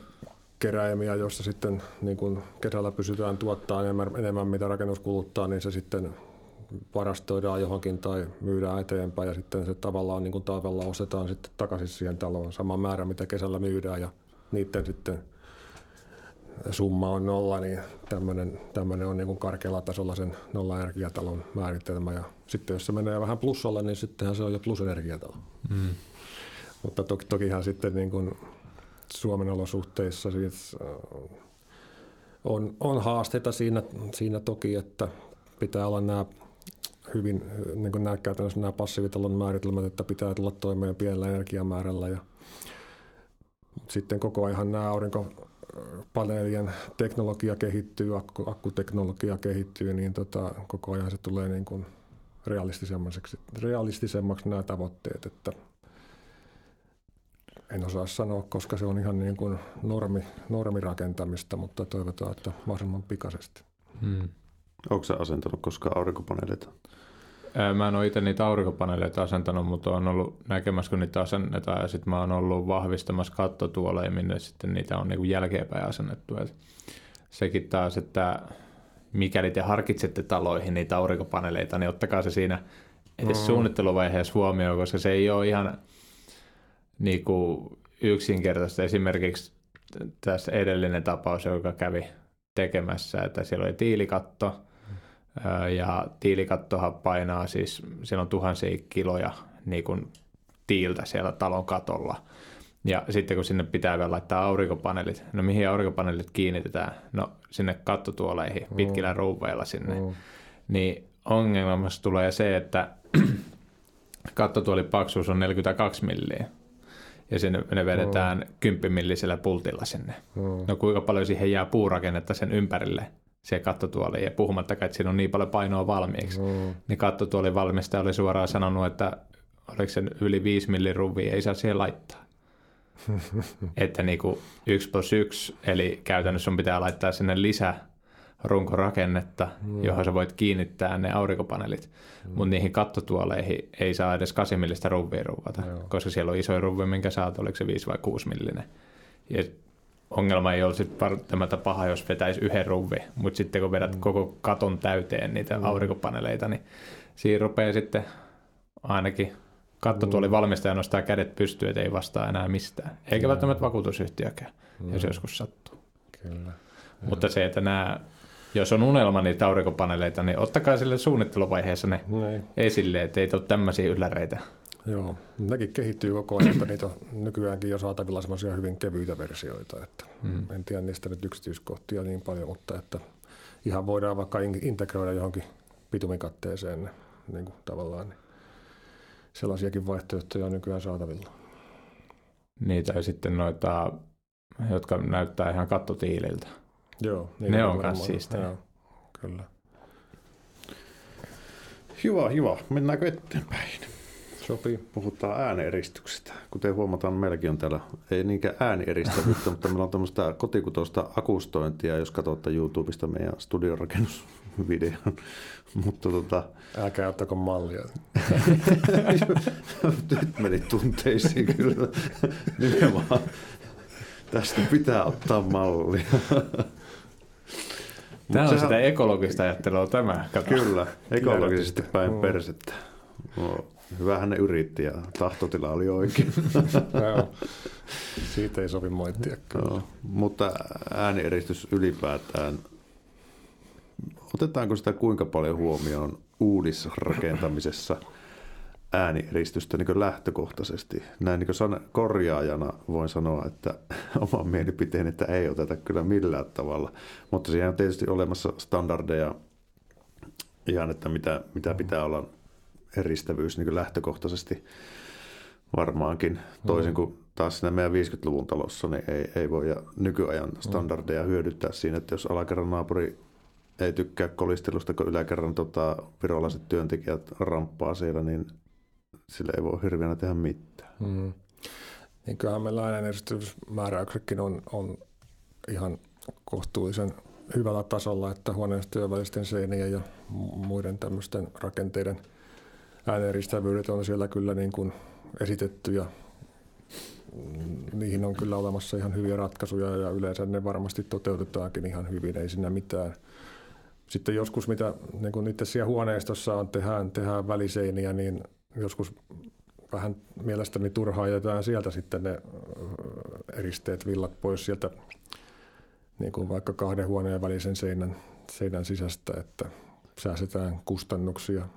keräimiä, joissa sitten niin kun kesällä pysytään tuottaa enemmän, enemmän, mitä rakennus kuluttaa, niin se sitten varastoidaan johonkin tai myydään eteenpäin ja sitten se tavallaan niin kuin talvella ostetaan sitten takaisin siihen taloon sama määrä, mitä kesällä myydään ja niiden sitten summa on nolla, niin tämmöinen, tämmöinen on niin kuin karkealla tasolla sen nolla-energiatalon määritelmä. Ja sitten jos se menee vähän plussalle, niin sittenhän se on jo plusenergiatalo. Mm. Mutta toki, tokihan sitten niin kuin Suomen olosuhteissa siis äh, on, on haasteita siinä, siinä toki, että pitää olla nämä hyvin, niin kuin nämä nämä passiivitalon määritelmät, että pitää tulla toimeen pienellä energiamäärällä ja sitten koko ajan nämä aurinkopaneelien teknologia kehittyy, akku, akkuteknologia kehittyy, niin tota, koko ajan se tulee niin kuin realistisemmaksi, realistisemmaksi nämä tavoitteet, että en osaa sanoa, koska se on ihan niin kuin normi, normirakentamista, mutta toivotaan, että mahdollisimman pikaisesti. Hmm. Onko se asentanut koskaan aurinkopaneeleita? Mä en ole itse niitä aurinkopaneeleita asentanut, mutta on ollut näkemässä, kun niitä asennetaan. Ja sitten mä oon ollut vahvistamassa kattotuoleja, minne sitten niitä on niin jälkeenpäin asennettu. Et sekin taas, että mikäli te harkitsette taloihin niitä aurinkopaneeleita, niin ottakaa se siinä edes mm. suunnitteluvaiheessa huomioon, koska se ei ole ihan niin kuin yksinkertaista. Esimerkiksi tässä edellinen tapaus, joka kävi tekemässä, että siellä oli tiilikatto, ja tiilikattohan painaa siis, siellä on tuhansia kiloja niin kuin tiiltä siellä talon katolla. Ja sitten kun sinne pitää vielä laittaa aurinkopaneelit, no mihin aurinkopaneelit kiinnitetään? No sinne kattotuoleihin, mm. pitkillä ruuveilla sinne. Mm. Niin ongelmassa tulee se, että [clears throat] kattotuolin paksuus on 42 milliä ja sinne ne vedetään mm. 10 millisellä pultilla sinne. Mm. No kuinka paljon siihen jää puurakennetta sen ympärille siihen kattotuoliin ja puhumattakaan, että siinä on niin paljon painoa valmiiksi. Mm. Niin kattotuolin valmistaja oli suoraan sanonut, että oliko se yli 5 millin ruvi, ei saa siihen laittaa. [laughs] että niin kuin 1 plus 1, eli käytännössä sun pitää laittaa sinne lisää runkorakennetta, mm. johon sä voit kiinnittää ne aurinkopaneelit, mm. mutta niihin kattotuoleihin ei saa edes 8 millistä ruvia ruvata, Joo. koska siellä on isoin ruvi, minkä saat, oliko se 5 vai 6 millinen. Ja ongelma ei ole sitten välttämättä paha, jos vetäisi yhden ruvi, mutta sitten kun vedät mm. koko katon täyteen niitä mm. aurinkopaneeleita, niin siinä rupeaa sitten ainakin kattotuoli mm. valmistaja nostaa kädet pystyyn, että ei vastaa enää mistään. Eikä mm. välttämättä vakuutusyhtiökään, mm. jos joskus sattuu. Kyllä. Mutta se, että nämä jos on unelma niitä aurinkopaneeleita, niin ottakaa sille suunnitteluvaiheessa ne Näin. esille, että ei ole tämmöisiä ylläreitä. Joo, nekin kehittyy koko ajan, että niitä on nykyäänkin jo saatavilla semmoisia hyvin kevyitä versioita. Että mm. En tiedä niistä nyt yksityiskohtia niin paljon, mutta että ihan voidaan vaikka integroida johonkin pitumikatteeseen niin kuin tavallaan. Niin sellaisiakin vaihtoehtoja on nykyään saatavilla. Niitä ja sitten noita, jotka näyttää ihan kattotiililtä. Joo. Niin ne on myös siistejä. Joo, kyllä. Hyvä, hyvä. Mennäänkö eteenpäin? Sopii. Puhutaan ääneeristyksestä. Kuten huomataan, meilläkin on täällä, ei niinkään äänieristävyyttä, [laughs] mutta meillä on tämmöistä kotikutoista akustointia, jos katsotte YouTubesta meidän studiorakennusvideon. [laughs] mutta tota... Älkää ottako mallia. [laughs] Nyt meni tunteisiin kyllä. Nimenomaan. Tästä pitää ottaa mallia. Tämä on sehän... sitä ekologista ajattelua tämä. Kato. Kyllä, ekologisesti päin mm. persettä. No, hyvähän ne yritti ja tahtotila oli oikein. [laughs] Joo. Siitä ei sovi moittia. No, mutta äänieristys ylipäätään, otetaanko sitä kuinka paljon huomioon uudisrakentamisessa – äänieristystä niin lähtökohtaisesti. Näin niin san- korjaajana voin sanoa, että [laughs] oma mielipiteen, että ei oteta kyllä millään tavalla. Mutta siihen on tietysti olemassa standardeja ihan, että mitä, mitä pitää olla eristävyys niin lähtökohtaisesti varmaankin. Toisin kuin taas siinä meidän 50-luvun talossa, niin ei, ei voi nykyajan standardeja hyödyttää siinä, että jos alakerran naapuri ei tykkää kolistelusta, kun yläkerran tota, virolaiset työntekijät ramppaa siellä, niin sillä ei voi hirveänä tehdä mitään. Mm. Niin kyllähän meillä ääneneristymismääräyksetkin on, on ihan kohtuullisen hyvällä tasolla, että huoneistojen välisten seinien ja muiden tämmöisten rakenteiden ääneneristävyydet on siellä kyllä niin kuin esitetty ja niihin on kyllä olemassa ihan hyviä ratkaisuja ja yleensä ne varmasti toteutetaankin ihan hyvin, ei siinä mitään. Sitten joskus, mitä niin kuin itse siellä huoneistossa on, tehdään, tehdään väliseiniä, niin joskus vähän mielestäni turhaa jätetään sieltä sitten ne eristeet, villat pois sieltä niin kuin vaikka kahden huoneen välisen seinän, seinän sisästä, että säästetään kustannuksia.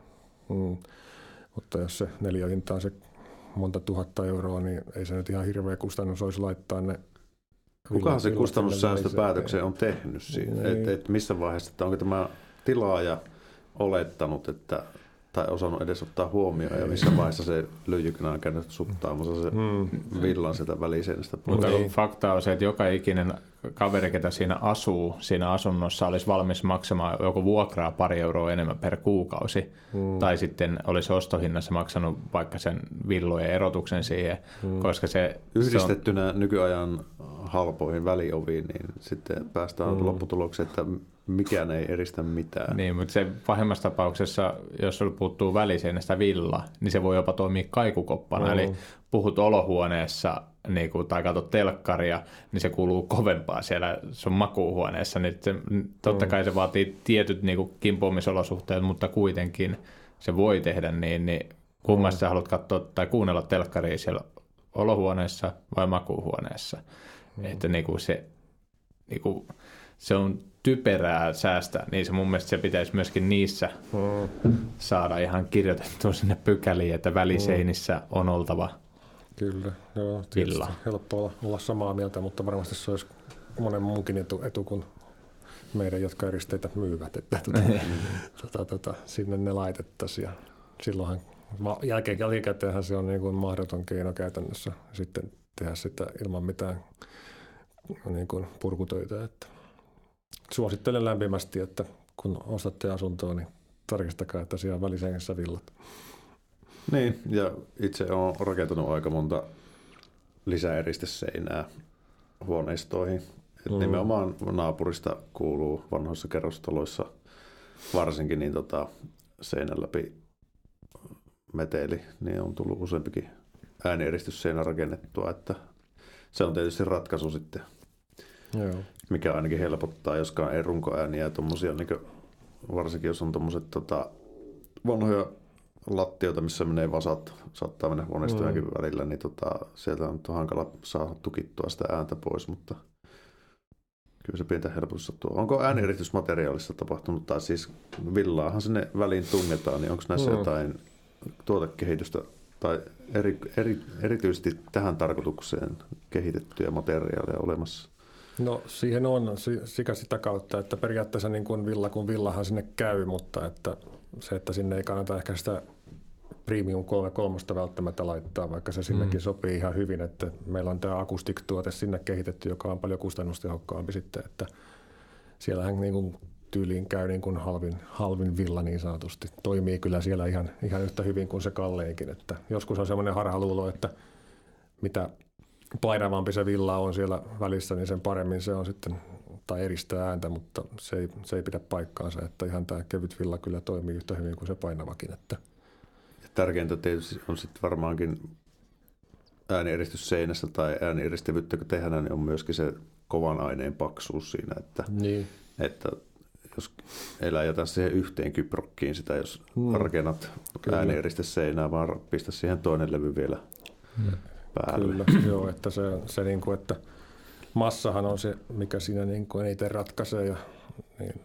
Mm. Mutta jos se hinta on se monta tuhatta euroa, niin ei se nyt ihan hirveä kustannus olisi laittaa ne Kukahan se kustannussäästöpäätöksen on tehnyt siinä? Niin. Et, et missä vaiheessa, että onko tämä tilaaja olettanut, että tai osannut edes ottaa huomioon ja missä vaiheessa se lyijykynä on käynyt suttaamassa se mm. villan sieltä väliseinästä Mutta niin. fakta on se, että joka ikinen kaveri, ketä siinä asuu, siinä asunnossa olisi valmis maksamaan joko vuokraa pari euroa enemmän per kuukausi, mm. tai sitten olisi ostohinnassa maksanut vaikka sen villojen erotuksen siihen, mm. koska se... Yhdistettynä se on... nykyajan halpoihin välioviin, niin sitten päästään mm. lopputulokseen, että mikään ei eristä mitään. Niin, mutta se pahimmassa tapauksessa, jos sulla puuttuu väliseinästä villa, niin se voi jopa toimia kaikukoppana. Mm. Eli puhut olohuoneessa niin kuin, tai katsot telkkaria, niin se kuuluu kovempaa siellä sun makuuhuoneessa. Niin se, totta kai se vaatii tietyt niin kuin, kimpoamisolosuhteet, mutta kuitenkin se voi tehdä niin, niin kummassa mm. sä haluat katsoa tai kuunnella telkkaria siellä olohuoneessa vai makuuhuoneessa. Mm. Että niin kuin se, niin kuin, se on typerää säästä, niin se mun mielestä se pitäisi myöskin niissä mm. saada ihan kirjoitettua sinne pykäliin, että väliseinissä on oltava Kyllä, joo, villa. helppo olla, olla samaa mieltä, mutta varmasti se olisi monen muunkin etu, etu kuin meidän, jotka eristeitä myyvät, että tuota, [laughs] tuota, tuota, sinne ne laitettaisiin. Ja silloinhan jälkeen, jälkikäteenhän se on niin kuin mahdoton keino käytännössä sitten tehdä sitä ilman mitään niin kuin purkutöitä. Että suosittelen lämpimästi, että kun ostatte asuntoa, niin tarkistakaa, että siellä välisengessä villat. Niin, ja itse olen rakentanut aika monta lisäeristeseinää huoneistoihin. Et mm. Nimenomaan naapurista kuuluu vanhoissa kerrostaloissa varsinkin niin tota, seinän läpi meteli, niin on tullut useampikin äänieristysseinä rakennettua, että se on tietysti ratkaisu sitten, Joo. mikä ainakin helpottaa, joskaan ei runkoääniä ja tommosia, niin varsinkin jos on tuommoiset tota, vanhoja lattioita, missä menee vasat, saattaa mennä huoneistojenkin mm. välillä, niin tota, sieltä on hankala saada tukittua sitä ääntä pois, mutta kyllä se pientä helpotusta tuo. Onko äänieritysmateriaalissa tapahtunut, tai siis villaahan sinne väliin tunnetaan, niin onko näissä mm. jotain tuotekehitystä tai eri, eri, erityisesti tähän tarkoitukseen kehitettyjä materiaaleja olemassa? No siihen on sikä sitä kautta, että periaatteessa niin kuin villa kuin villahan sinne käy, mutta että se, että sinne ei kannata ehkä sitä Premium 33 välttämättä laittaa, vaikka se sinnekin mm. sopii ihan hyvin, että meillä on tämä Acoustic-tuote sinne kehitetty, joka on paljon kustannustehokkaampi sitten, että siellähän niin kuin tyyliin käy niin kuin halvin, halvin villa niin sanotusti. Toimii kyllä siellä ihan, ihan yhtä hyvin kuin se kalleinkin, että joskus on semmoinen harhaluulo, että mitä painavampi se villa on siellä välissä, niin sen paremmin se on sitten tai eristää ääntä, mutta se ei, se ei pidä paikkaansa, että ihan tämä kevyt villa kyllä toimii yhtä hyvin kuin se painavakin. Että. Ja tärkeintä tietysti on sitten varmaankin äänieristys seinässä tai äänieristävyyttä kun tehdään, niin on myöskin se kovan aineen paksuus siinä, että, niin. että jos elää jätä siihen yhteen kyprokkiin sitä, jos mm. rakennat äänieristerseinää, vaan pistä siihen toinen levy vielä mm. päälle. Kyllä, joo, että se, se niin kuin, että – massahan on se, mikä siinä niin kuin eniten ratkaisee. Ja, niin,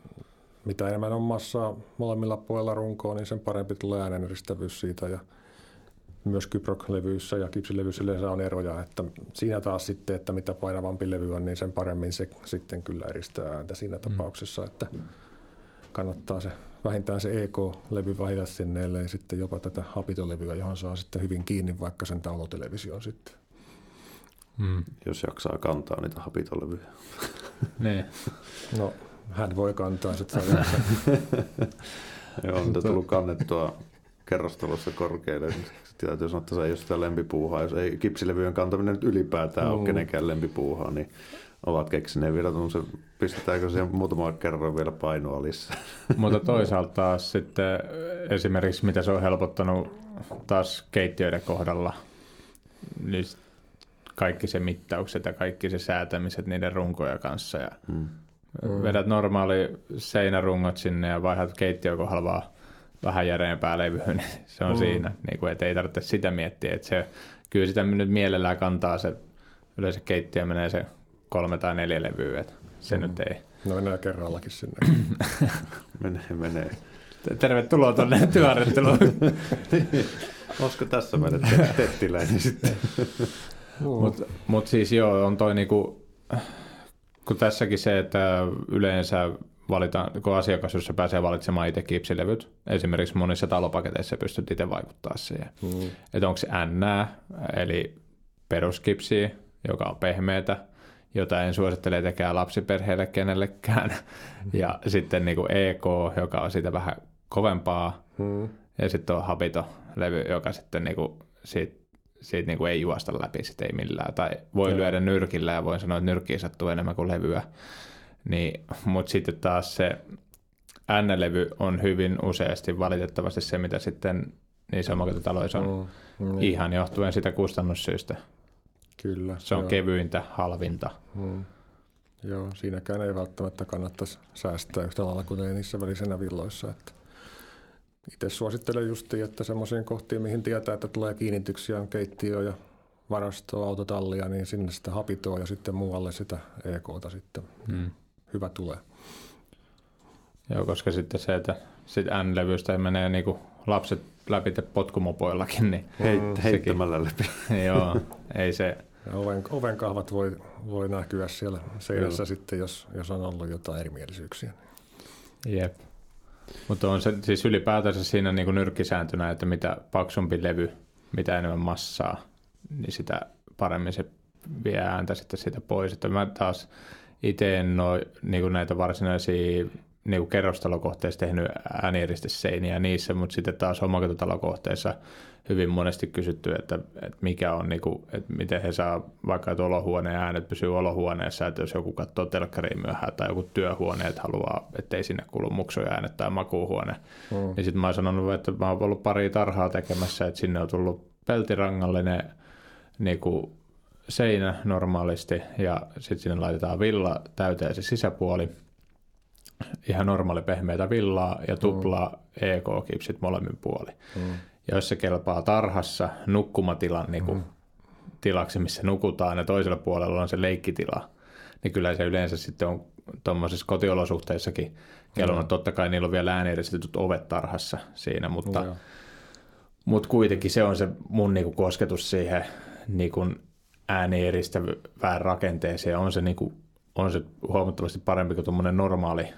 mitä enemmän on massaa molemmilla puolilla runkoa, niin sen parempi tulee ääneneristävyys siitä. Ja myös Kyprok-levyissä ja kipsilevyissä yleensä on eroja, että siinä taas sitten, että mitä painavampi levy on, niin sen paremmin se sitten kyllä eristää ääntä siinä mm. tapauksessa, että kannattaa se vähintään se EK-levy vaihda sinne, ellei sitten jopa tätä hapitolevyä, johon saa sitten hyvin kiinni vaikka sen taulotelevision sitten. Mm. Jos jaksaa kantaa niitä hapitolevyjä. [laughs] niin. No, hän voi kantaa sitten. [laughs] Joo, on tullut kannettua kerrostalossa korkealle. Sitten täytyy sanoa, että se ei ole sitä lempipuuhaa. Jos ei kipsilevyjen kantaminen nyt ylipäätään mm. ole kenenkään lempipuuhaa, niin ovat keksineet vielä se pistetäänkö siihen muutama kerran vielä painoa lisää. [laughs] Mutta toisaalta taas sitten esimerkiksi mitä se on helpottanut taas keittiöiden kohdalla, niin kaikki se mittaukset ja kaikki se säätämiset niiden runkoja kanssa. Ja mm. Vedät normaali seinärungot sinne ja vaihdat keittiökohdalla vaan vähän järeempää levyä, niin se on mm. siinä. Niin kuin, että ei tarvitse sitä miettiä. Että se, kyllä sitä nyt mielellään kantaa se, yleensä keittiö menee se kolme tai neljä levyä. Että se mm. nyt ei. No menee kerrallakin sinne. [laughs] menee, menee. Tervetuloa tuonne [laughs] työharjoitteluun. [laughs] Olisiko tässä meille tettiläinen sitten? Mutta mut siis joo, on toi niinku, kun tässäkin se, että yleensä valitaan, kun asiakas, pääsee valitsemaan itse kipsilevyt, esimerkiksi monissa talopaketeissa pystyt itse vaikuttaa siihen. Mm. Että onko se N, eli peruskipsi, joka on pehmeätä, jota en suosittele tekemään lapsiperheelle kenellekään. Ja sitten niin kuin EK, joka on siitä vähän kovempaa. Hmm. Ja sitten on Habito-levy, joka sitten niin kuin siitä, siitä niin kuin ei juosta läpi, sit ei millään. Tai voi Joo. lyödä nyrkillä ja voin sanoa, että nyrkkiin sattuu enemmän kuin levyä. Niin, mutta sitten taas se N-levy on hyvin useasti valitettavasti se, mitä sitten niissä omakotitaloissa on. Hmm. Niin, Ihan johtuen sitä kustannussyistä. Kyllä. Se on joo. kevyintä, halvinta. Hmm. Joo, siinäkään ei välttämättä kannattaisi säästää yhtä lailla kuin ei niissä välisenä villoissa. Että itse suosittelen justiin, että semmoisiin kohtiin, mihin tietää, että tulee kiinnityksiä, on keittiö ja varastoa, autotallia, niin sinne sitä hapitoa ja sitten muualle sitä EKta sitten. Mm. Hyvä tulee. Joo, koska sitten se, että sit N-levystä menee niinku lapset läpi potkumopoillakin, niin Heit, sekin. heittämällä läpi. [laughs] joo, ei se, Ja oven, ovenkahvat voi, voi näkyä siellä seinässä Joo. sitten, jos, jos on ollut jotain erimielisyyksiä. jep. Mutta on se siis ylipäätänsä siinä niinku nyrkkisääntönä, että mitä paksumpi levy, mitä enemmän massaa, niin sitä paremmin se vie ääntä sitten siitä pois. Että mä taas itse en ole niinku näitä varsinaisia niinku kerrostalokohteissa tehnyt ääniristeseiniä niissä, mutta sitten taas omakotitalokohteissa hyvin monesti kysytty, että, että mikä on, niinku, että miten he saa vaikka että olohuoneen äänet pysyy olohuoneessa, että jos joku katsoo telkkariin myöhään tai joku työhuone, että haluaa, ettei sinne kuulu muksuja äänet tai makuuhuone, Mm. niin sitten mä oon sanonut, että mä oon ollut pari tarhaa tekemässä, että sinne on tullut peltirangallinen niin kuin seinä normaalisti ja sitten sinne laitetaan villa täyteen se sisäpuoli. Ihan normaali pehmeitä villaa ja tupla EK-kipsit molemmin puoli. Mm. Ja jos se kelpaa tarhassa nukkumatilan niin kuin, tilaksi, missä nukutaan ja toisella puolella on se leikkitila, niin kyllä se yleensä sitten on tuommoisissa kotiolosuhteissakin kelvon. Totta kai niillä on vielä äänieristetyt ovet tarhassa siinä, mutta, Joo. mutta kuitenkin se on se mun niinku kosketus siihen niinku äänieristävään rakenteeseen. On se, niinku, on se huomattavasti parempi kuin tuommoinen normaali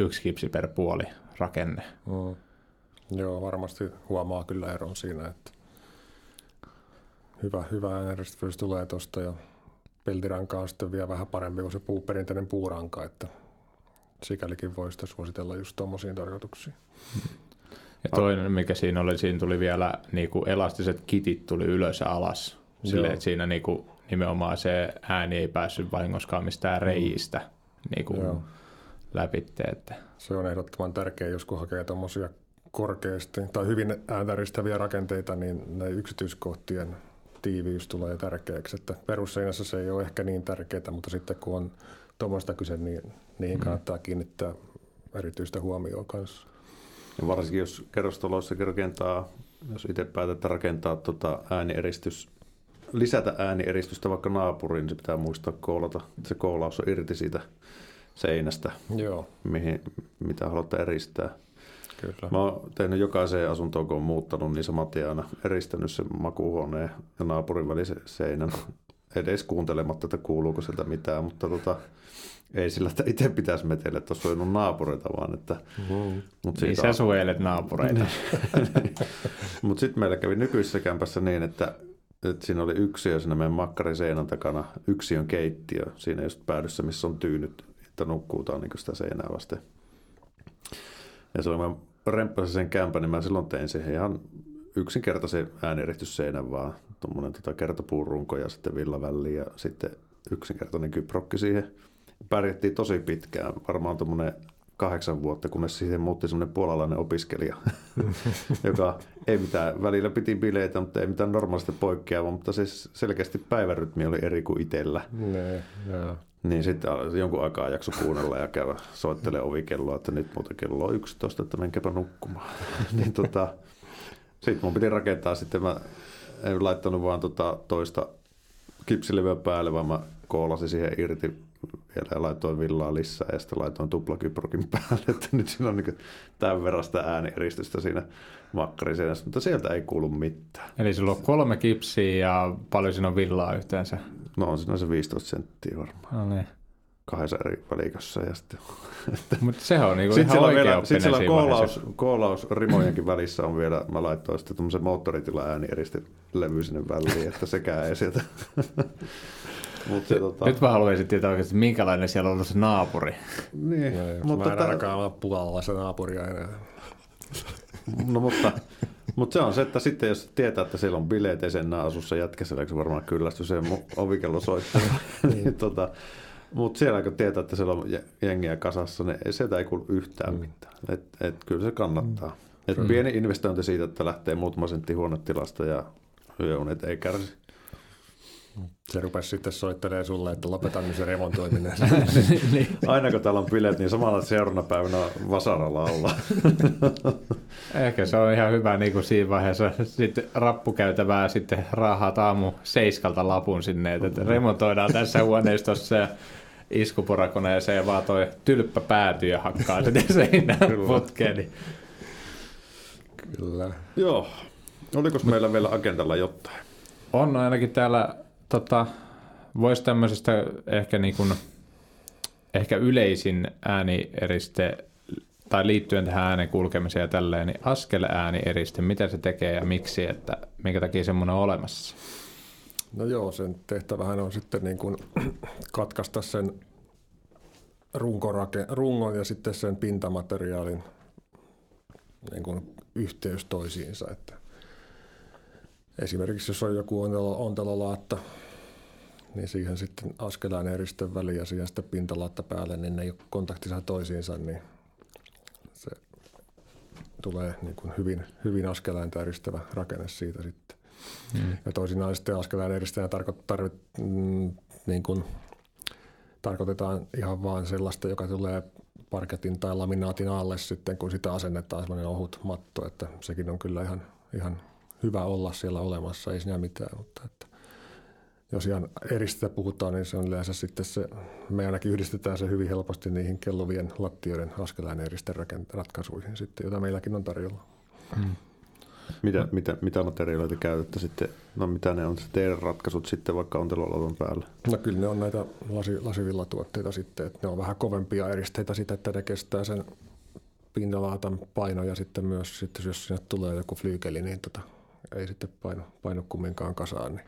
yksi kipsi per puoli rakenne. Mm. Joo, varmasti huomaa kyllä eron siinä, että hyvä, hyvä ääneristävyys tulee tuosta ja peltiranka on sitten vielä vähän parempi kuin se puu, perinteinen puuranka, että sikälikin voi sitä suositella just tuommoisiin tarkoituksiin. Ja toinen, mikä siinä oli, siinä tuli vielä niinku elastiset kitit tuli ylös ja alas. Silleen, Joo. että siinä niinku, nimenomaan se ääni ei päässyt vahingoskaan mistään reiistä niinku Joo. Läpitte. Että. Se on ehdottoman tärkeä, jos kun hakee tuommoisia korkeasti tai hyvin ääntäristäviä rakenteita, niin ne yksityiskohtien tiiviys tulee tärkeäksi. Että perusseinässä se ei ole ehkä niin tärkeää, mutta sitten kun on tuommoista kyse, niin niihin kannattaa kiinnittää erityistä huomioon kanssa. Ja varsinkin jos kerrostaloissa rakentaa, jos itse päätetään rakentaa tota äänieristys, lisätä äänieristystä vaikka naapuriin, niin se pitää muistaa koolata. että Se koolaus on irti siitä seinästä, Joo, mihin, mitä haluatte eristää. kyllä. Mä oon tehnyt jokaiseen asuntoon, kun on muuttanut, niin saman tien aina eristänyt sen makuuhuoneen ja naapurin välisen seinän. [laughs] Edes kuuntelematta, että kuuluuko sieltä mitään, mutta tota, ei sillä, että itse pitäisi metellä, että olisi suojannut naapureita, vaan että... Mm. Mut Niin siitä sä on- suojelet naapureita. [laughs] Mutta sitten meillä kävi nykyisessä kämpässä niin, että, että siinä oli yksiö siinä meidän makkariseinän takana, yksiön keittiö siinä just päädyssä, missä on tyynyt, että nukkuutaan niin sitä seinää vasten. Ja silloin mä remppasin sen kämpän, niin mä silloin tein siihen ihan yksinkertaisen ääniristysseinän vaan, tuommoinen tota kertopuurunko ja sitten villaväli ja sitten yksinkertainen kyprokki siihen. Pärjättiin tosi pitkään, varmaan tuommoinen kahdeksan vuotta, kunnes siihen muutti semmoinen puolalainen opiskelija, [laughs] joka ei mitään, välillä piti bileitä, mutta ei mitään normaalista poikkeavaa, mutta siis selkeästi päivärytmi oli eri kuin itsellä. Ne, joo. Niin sitten jonkun aikaa jakso kuunnella ja käydä soittelee ovikelloa, että nyt muuten kello on 11, että menkääpä nukkumaan. [laughs] niin tota, sitten mun piti rakentaa sitten, mä en laittanut vaan tota toista kipsilevyä päälle, vaan mä koolasin siihen irti vielä ja laitoin villaa lisää ja sitten laitoin tuplakyprokin päälle, [laughs] että nyt siinä on niin tämän verran sitä äänieristystä siinä makkariseinässä, mutta sieltä ei kuulu mitään. Eli sulla on kolme kipsiä ja paljon siinä on villaa yhteensä. No on siinä se 15 senttiä varmaan No niin. kahdessa eri välikössä ja sitten [laughs] Mutta sehän on niinku Sitten ihan oikea vielä, sit siellä on siinä koolaus, koolaus rimojenkin välissä on vielä, mä laittoin sitten tuommoisen moottoritila ääni levy sinne väliin, että sekään ei sieltä. [laughs] Mut se, tota... Nyt mä haluaisin tietää oikeasti, minkälainen siellä on ollut se naapuri. Niin, Mutta mutta, mä en tää- ainakaan ole pulalla se naapuria enää. no, mutta, mutta se on se, että sitten jos tietää, että siellä on bileet ja sen asussa jätkäsellä, se varmaan kyllästyy se ovikello soittaa. [laughs] niin, tota, mutta siellä kun tietää, että siellä on jengiä kasassa, niin sieltä ei kuulu yhtään mitään. Et, et, kyllä se kannattaa. Et pieni investointi siitä, että lähtee muutama sentti huonetilasta ja yöunet ei kärsi. Se rupesi sitten soittelemaan sulle, että lopetan nyt se remontoiminen. [laughs] niin. Aina kun täällä on bileet, niin samalla seuraavana päivänä vasaralla ollaan. [laughs] Ehkä se on ihan hyvä niin kuin siinä vaiheessa sitten rappukäytävää sitten raahaat aamu seiskalta lapun sinne, että remontoidaan tässä huoneistossa ja iskuporakoneeseen ja vaan toi tylppä päätyy ja hakkaa sitten [laughs] seinään putkeen. Niin Kyllä. Joo. Oliko meillä vielä agendalla jotain? on ainakin täällä, tota, voisi tämmöisestä ehkä, niin kuin, ehkä yleisin äänieriste tai liittyen tähän äänen kulkemiseen ja tälleen, niin askelääänieriste, mitä se tekee ja miksi, että minkä takia semmoinen on olemassa? No joo, sen tehtävähän on sitten niin kuin [clears throat] katkaista sen runkorake, rungon ja sitten sen pintamateriaalin niin kuin yhteys toisiinsa. Että esimerkiksi jos on joku ontelo, ontelolaatta, niin siihen sitten askelaan eristen väliin ja siihen sitten pintalaatta päälle, niin ne ei ole kontaktissa toisiinsa, niin se tulee niin kuin hyvin, hyvin askeläintä eristävä rakenne siitä sitten. Mm. Ja toisinaan sitten askeleen edistäjä tarko- tarvit, mm, niin kuin, tarkoitetaan ihan vaan sellaista, joka tulee parketin tai laminaatin alle sitten, kun sitä asennetaan sellainen ohut matto, että sekin on kyllä ihan, ihan hyvä olla siellä olemassa, ei siinä mitään, mutta että jos ihan eristä puhutaan, niin se on yleensä sitten se, me ainakin yhdistetään se hyvin helposti niihin kelluvien lattioiden askeleen eristen ratkaisuihin sitten, joita meilläkin on tarjolla. Mitä, mitä, mitä materiaaleita käytätte sitten? No mitä ne on teidän ratkaisut sitten vaikka ontelolavan päällä? No kyllä ne on näitä lasi, lasivillatuotteita sitten, että ne on vähän kovempia eristeitä sitä, että ne kestää sen pinnalaatan paino ja sitten myös, sitten jos sinne tulee joku flyykeli, niin tota, ei sitten paino, paino kumminkaan kasaan. Niin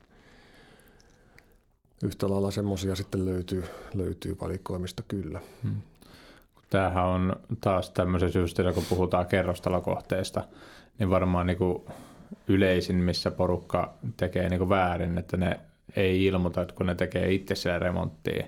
yhtä lailla semmoisia sitten löytyy, löytyy valikoimista kyllä. Tämähän on taas tämmöisessä justiinsa, kun puhutaan kerrostalokohteista, niin varmaan niin kuin yleisin, missä porukka tekee niin kuin väärin, että ne ei ilmoita, että kun ne tekee itse siellä remonttia,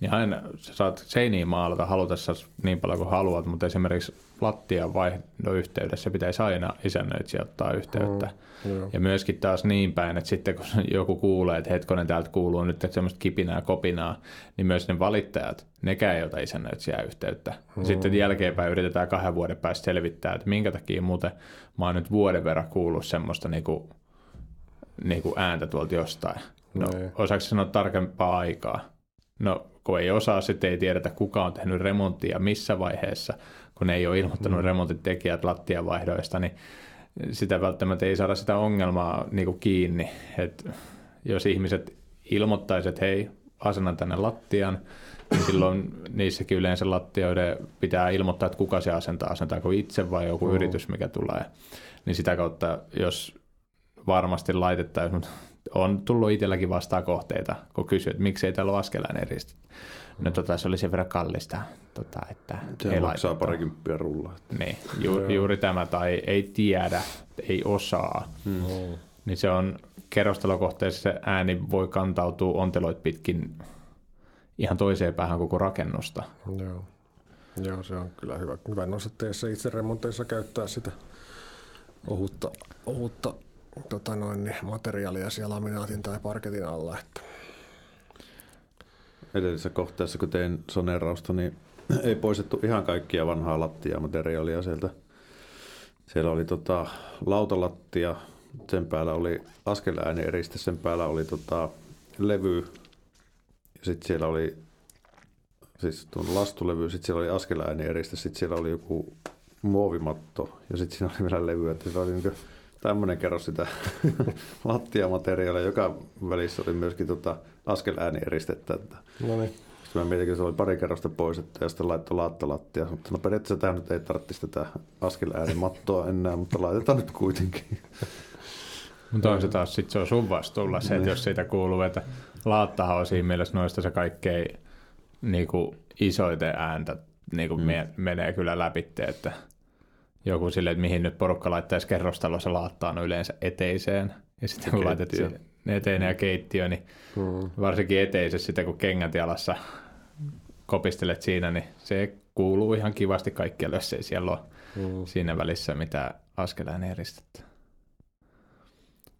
niin aina sä saat seiniin maalata halutessa niin paljon kuin haluat, mutta esimerkiksi lattian vaihdon yhteydessä pitäisi aina isännöitsijä ottaa yhteyttä. Mm, joo. Ja myöskin taas niin päin, että sitten kun [laughs] joku kuulee, että hetkonen täältä kuuluu nyt semmoista kipinää kopinaa, niin myös ne valittajat, nekään ei ota isännöitsijää yhteyttä. Mm. Sitten jälkeenpäin yritetään kahden vuoden päästä selvittää, että minkä takia muuten mä oon nyt vuoden verran kuullut semmoista niinku, niinku ääntä tuolta jostain. No, Nee. osaako sanoa tarkempaa aikaa? No, kun ei osaa, sitten ei tiedetä, kuka on tehnyt remonttia missä vaiheessa, kun ei ole ilmoittanut mm. remontin tekijät lattiavaihdoista, niin sitä välttämättä ei saada sitä ongelmaa niin kuin kiinni. Et jos ihmiset ilmoittaisivat, että hei, asennan tänne lattian, niin silloin niissäkin yleensä lattioiden pitää ilmoittaa, että kuka se asentaa, asentaako itse vai joku Mm. yritys, mikä tulee. Niin sitä kautta, jos varmasti laitettaisiin, mutta on tullut itselläkin vastaan kohteita, kun kysyy, että miksei täällä ole eristetty. No tota, se oli sen verran kallista, tota, että Se ei maksaa laiteta. parikymppiä rullaa. Niin, ju, juuri tämä, tai ei tiedä, ei osaa. Mm. Niin se on kerrostalokohteessa se ääni voi kantautua onteloit pitkin ihan toiseen päähän koko rakennusta. Joo. Joo, se on kyllä hyvä, hyvä noissa itse remonteissa käyttää sitä ohutta, ohutta tota noin, niin materiaalia siellä laminaatin tai parketin alla. Että. Edellisessä kohteessa, kun tein sonerausta, niin ei poistettu ihan kaikkia vanhaa lattiamateriaalia sieltä. Siellä oli tota, lautalattia, sen päällä oli askeläänieeriste, sen päällä oli tota, levy, ja sitten siellä oli siis tuon lastulevy, sitten siellä oli askeläänieeriste, sitten siellä oli joku muovimatto, ja sitten siinä oli vielä levy, että se oli niin tämmöinen kerros sitä [laughs] lattiamateriaalia, joka välissä oli myöskin tota askeläänieristettä, että No niin. sitten mä mietin, että se oli pari kerrosta poistettu ja sitten laittoi laattolattia. Mutta no periaatteessa tämä nyt ei tarvitsisi tätä askeläänimattoa enää, mutta laitetaan nyt kuitenkin. Mutta on se taas, sit se on sun vastuulla se, että Niin. jos siitä kuuluu, että Laattahan on siinä mielessä noista se kaikkein niin kuin isoiten ääntä niin kuin mm. me, menee kyllä läpi, että joku sille, että mihin nyt porukka laittaisi kerrostalossa laattaa no yleensä eteiseen. Ja sitten kun laitat eteinen ja keittiö, niin mm. varsinkin eteisessä sitä, kun kengät jalassa kopistelet siinä, niin se kuuluu ihan kivasti kaikkialle, jos ei siellä ole mm. siinä välissä mitä askeleen eristettä.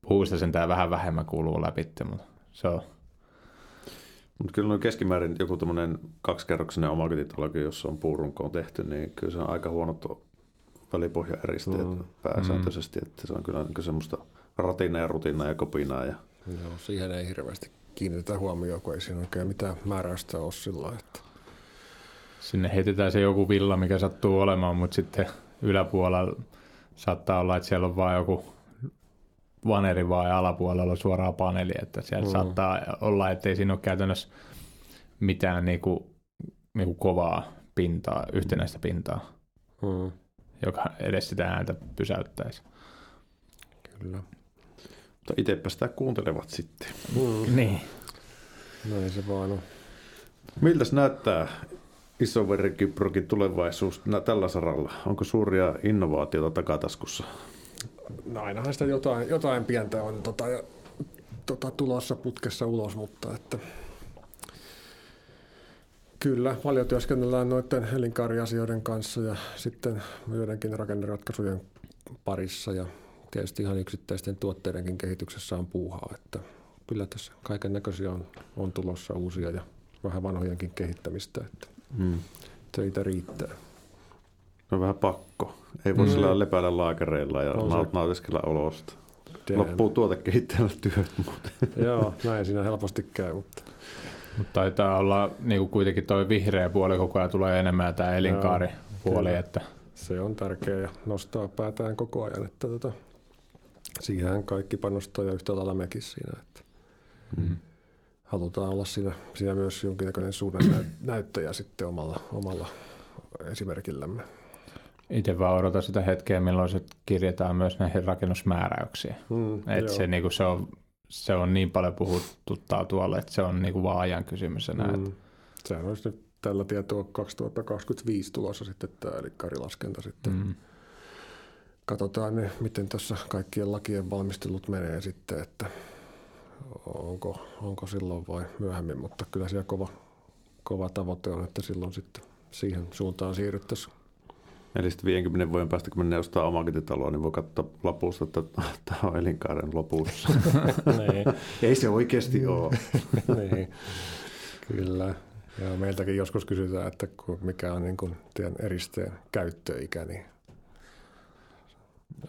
Puusta sen tämä vähän vähemmän kuuluu läpi, mutta se on mutta kyllä noin keskimäärin joku tämmöinen kaksikerroksinen omakotitalokin, jossa on puurunkoon tehty, niin kyllä se on aika huonot välipohjaeristeet mm. pääsääntöisesti, että se on kyllä niin semmoista ratinaa ja rutinaa ja kopinaa. Ja... Joo, siihen ei hirveästi kiinnitetä huomioon, kun ei siinä oikein mitään määräystä ole sillä että... Sinne heitetään se joku villa, mikä sattuu olemaan, mutta sitten yläpuolella saattaa olla, että siellä on vain joku vaneri vai alapuolella suoraan paneeli, että siellä mm. saattaa olla, että ei siinä ole käytännössä mitään niinku, niinku kovaa pintaa, yhtenäistä pintaa, mm. joka edes sitä ääntä pysäyttäisi. Kyllä. Mutta itsepä sitä kuuntelevat sitten. Mm. Niin. Näin se vaan on. Miltä näyttää isoverrikyprokin tulevaisuus tällä saralla? Onko suuria innovaatioita takataskussa? no ainahan sitä jotain, jotain pientä on tota, tota, tulossa putkessa ulos, mutta että Kyllä, paljon työskennellään noiden elinkaariasioiden kanssa ja sitten joidenkin rakenneratkaisujen parissa ja tietysti ihan yksittäisten tuotteidenkin kehityksessä on puuhaa, että kyllä tässä kaiken näköisiä on, on tulossa uusia ja vähän vanhojenkin kehittämistä, että hmm. töitä riittää on vähän pakko. Ei voi mm. sillä lepäillä laakereilla ja naut- nautiskella olosta. Tiedän. Loppuu tuotekehittäjällä työt muuten. [laughs] Joo, näin siinä helposti käy. Mutta... Mutta taitaa olla niin kuin kuitenkin tuo vihreä puoli koko ajan tulee enemmän tämä elinkaaripuoli. Että... Se on tärkeä ja nostaa päätään koko ajan. Että tota, siihen kaikki panostaa ja yhtä lailla mekin siinä. Että mm. Halutaan olla siinä, siinä myös jonkinnäköinen suunnan näyttäjä sitten omalla, omalla esimerkillämme. Itse vaan odotan sitä hetkeä, milloin se kirjataan myös näihin rakennusmääräyksiin. Mm, että se, niin kuin se, on, se on niin paljon puhuttaa tuolla, että se on niin kuin vaan ajan kysymys enää. Mm. Sehän olisi nyt tällä tietoa 2025 tulossa sitten tämä eli karilaskenta sitten. Mm. Katsotaan ne, miten tässä kaikkien lakien valmistelut menee sitten, että onko, onko silloin vai myöhemmin, mutta kyllä siellä kova, kova tavoite on, että silloin sitten siihen suuntaan siirryttäisiin Eli sitten 50 vuoden päästä, kun menee ostaa omakotitaloa, niin voi katsoa lapusta, että [laughs] tämä on elinkaaren lopussa. [laughs] niin. Ei se oikeasti ole. [laughs] niin. Kyllä. Ja meiltäkin joskus kysytään, että mikä on niin kuin eristeen käyttöikä, niin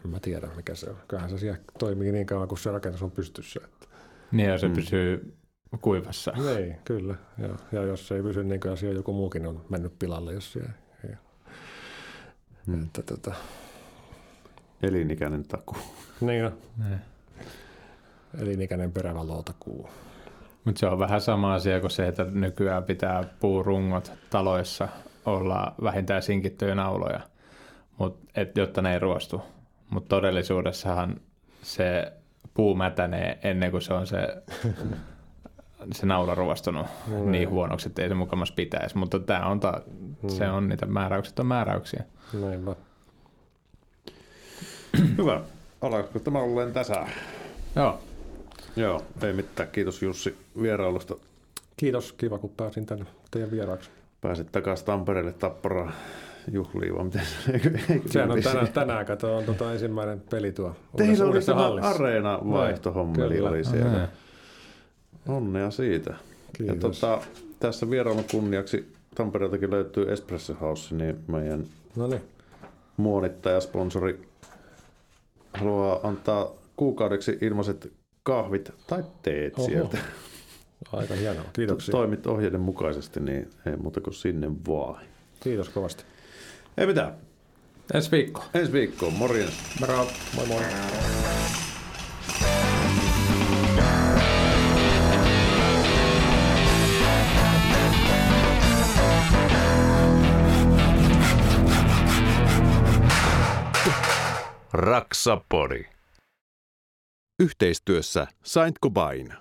en mä tiedä mikä se on. Kyllähän se siellä toimii niin kauan, kun se rakennus on pystyssä. Että... Niin ja se mm. pysyy kuivassa. Niin, kyllä. Ja, ja jos se ei pysy, niin kyllä siellä joku muukin on mennyt pilalle, jos siellä Hmm. Että, tota... Elinikäinen takuu. Niin on. Ne. Elinikäinen perävä luotakuu. Mutta se on vähän sama asia kuin se, että nykyään pitää puurungot taloissa olla vähintään sinkittyjä nauloja, mut, et, jotta ne ei ruostu. Mutta todellisuudessahan se puu mätänee ennen kuin se on se, [laughs] se naula ruostunut no, niin huonoksi, että ei se mukamassa pitäisi. Mutta tämä on, ta, hmm. se on niitä määräykset on määräyksiä. Näinpä. Hyvä. Alkaako tämä olleen tässä? Joo. Joo, ei mitään. Kiitos Jussi vierailusta. Kiitos, kiva kun pääsin tänne teidän vieraaksi. Pääsit takaisin Tampereelle Tapparaa juhliin, vai miten [laughs] Sehän on tänään, tänään kato, on tota ensimmäinen peli tuo Teillä oli tämä areena vaihtohommeli oli siellä. Onnea siitä. Kiitos. Ja tota, tässä vierailun kunniaksi Tampereeltakin löytyy Espresso House, niin meidän Noniin. muonittaja, sponsori haluaa antaa kuukaudeksi ilmaiset kahvit tai teet Oho. sieltä. [laughs] Aika hienoa, kiitoksia. Toimit ohjeiden mukaisesti, niin ei muuta kuin sinne vaan. Kiitos kovasti. Ei mitään. Ensi viikko. Ensi viikko, morjens. Moro. Moi moi. Raksapori. Yhteistyössä Saint Gobain.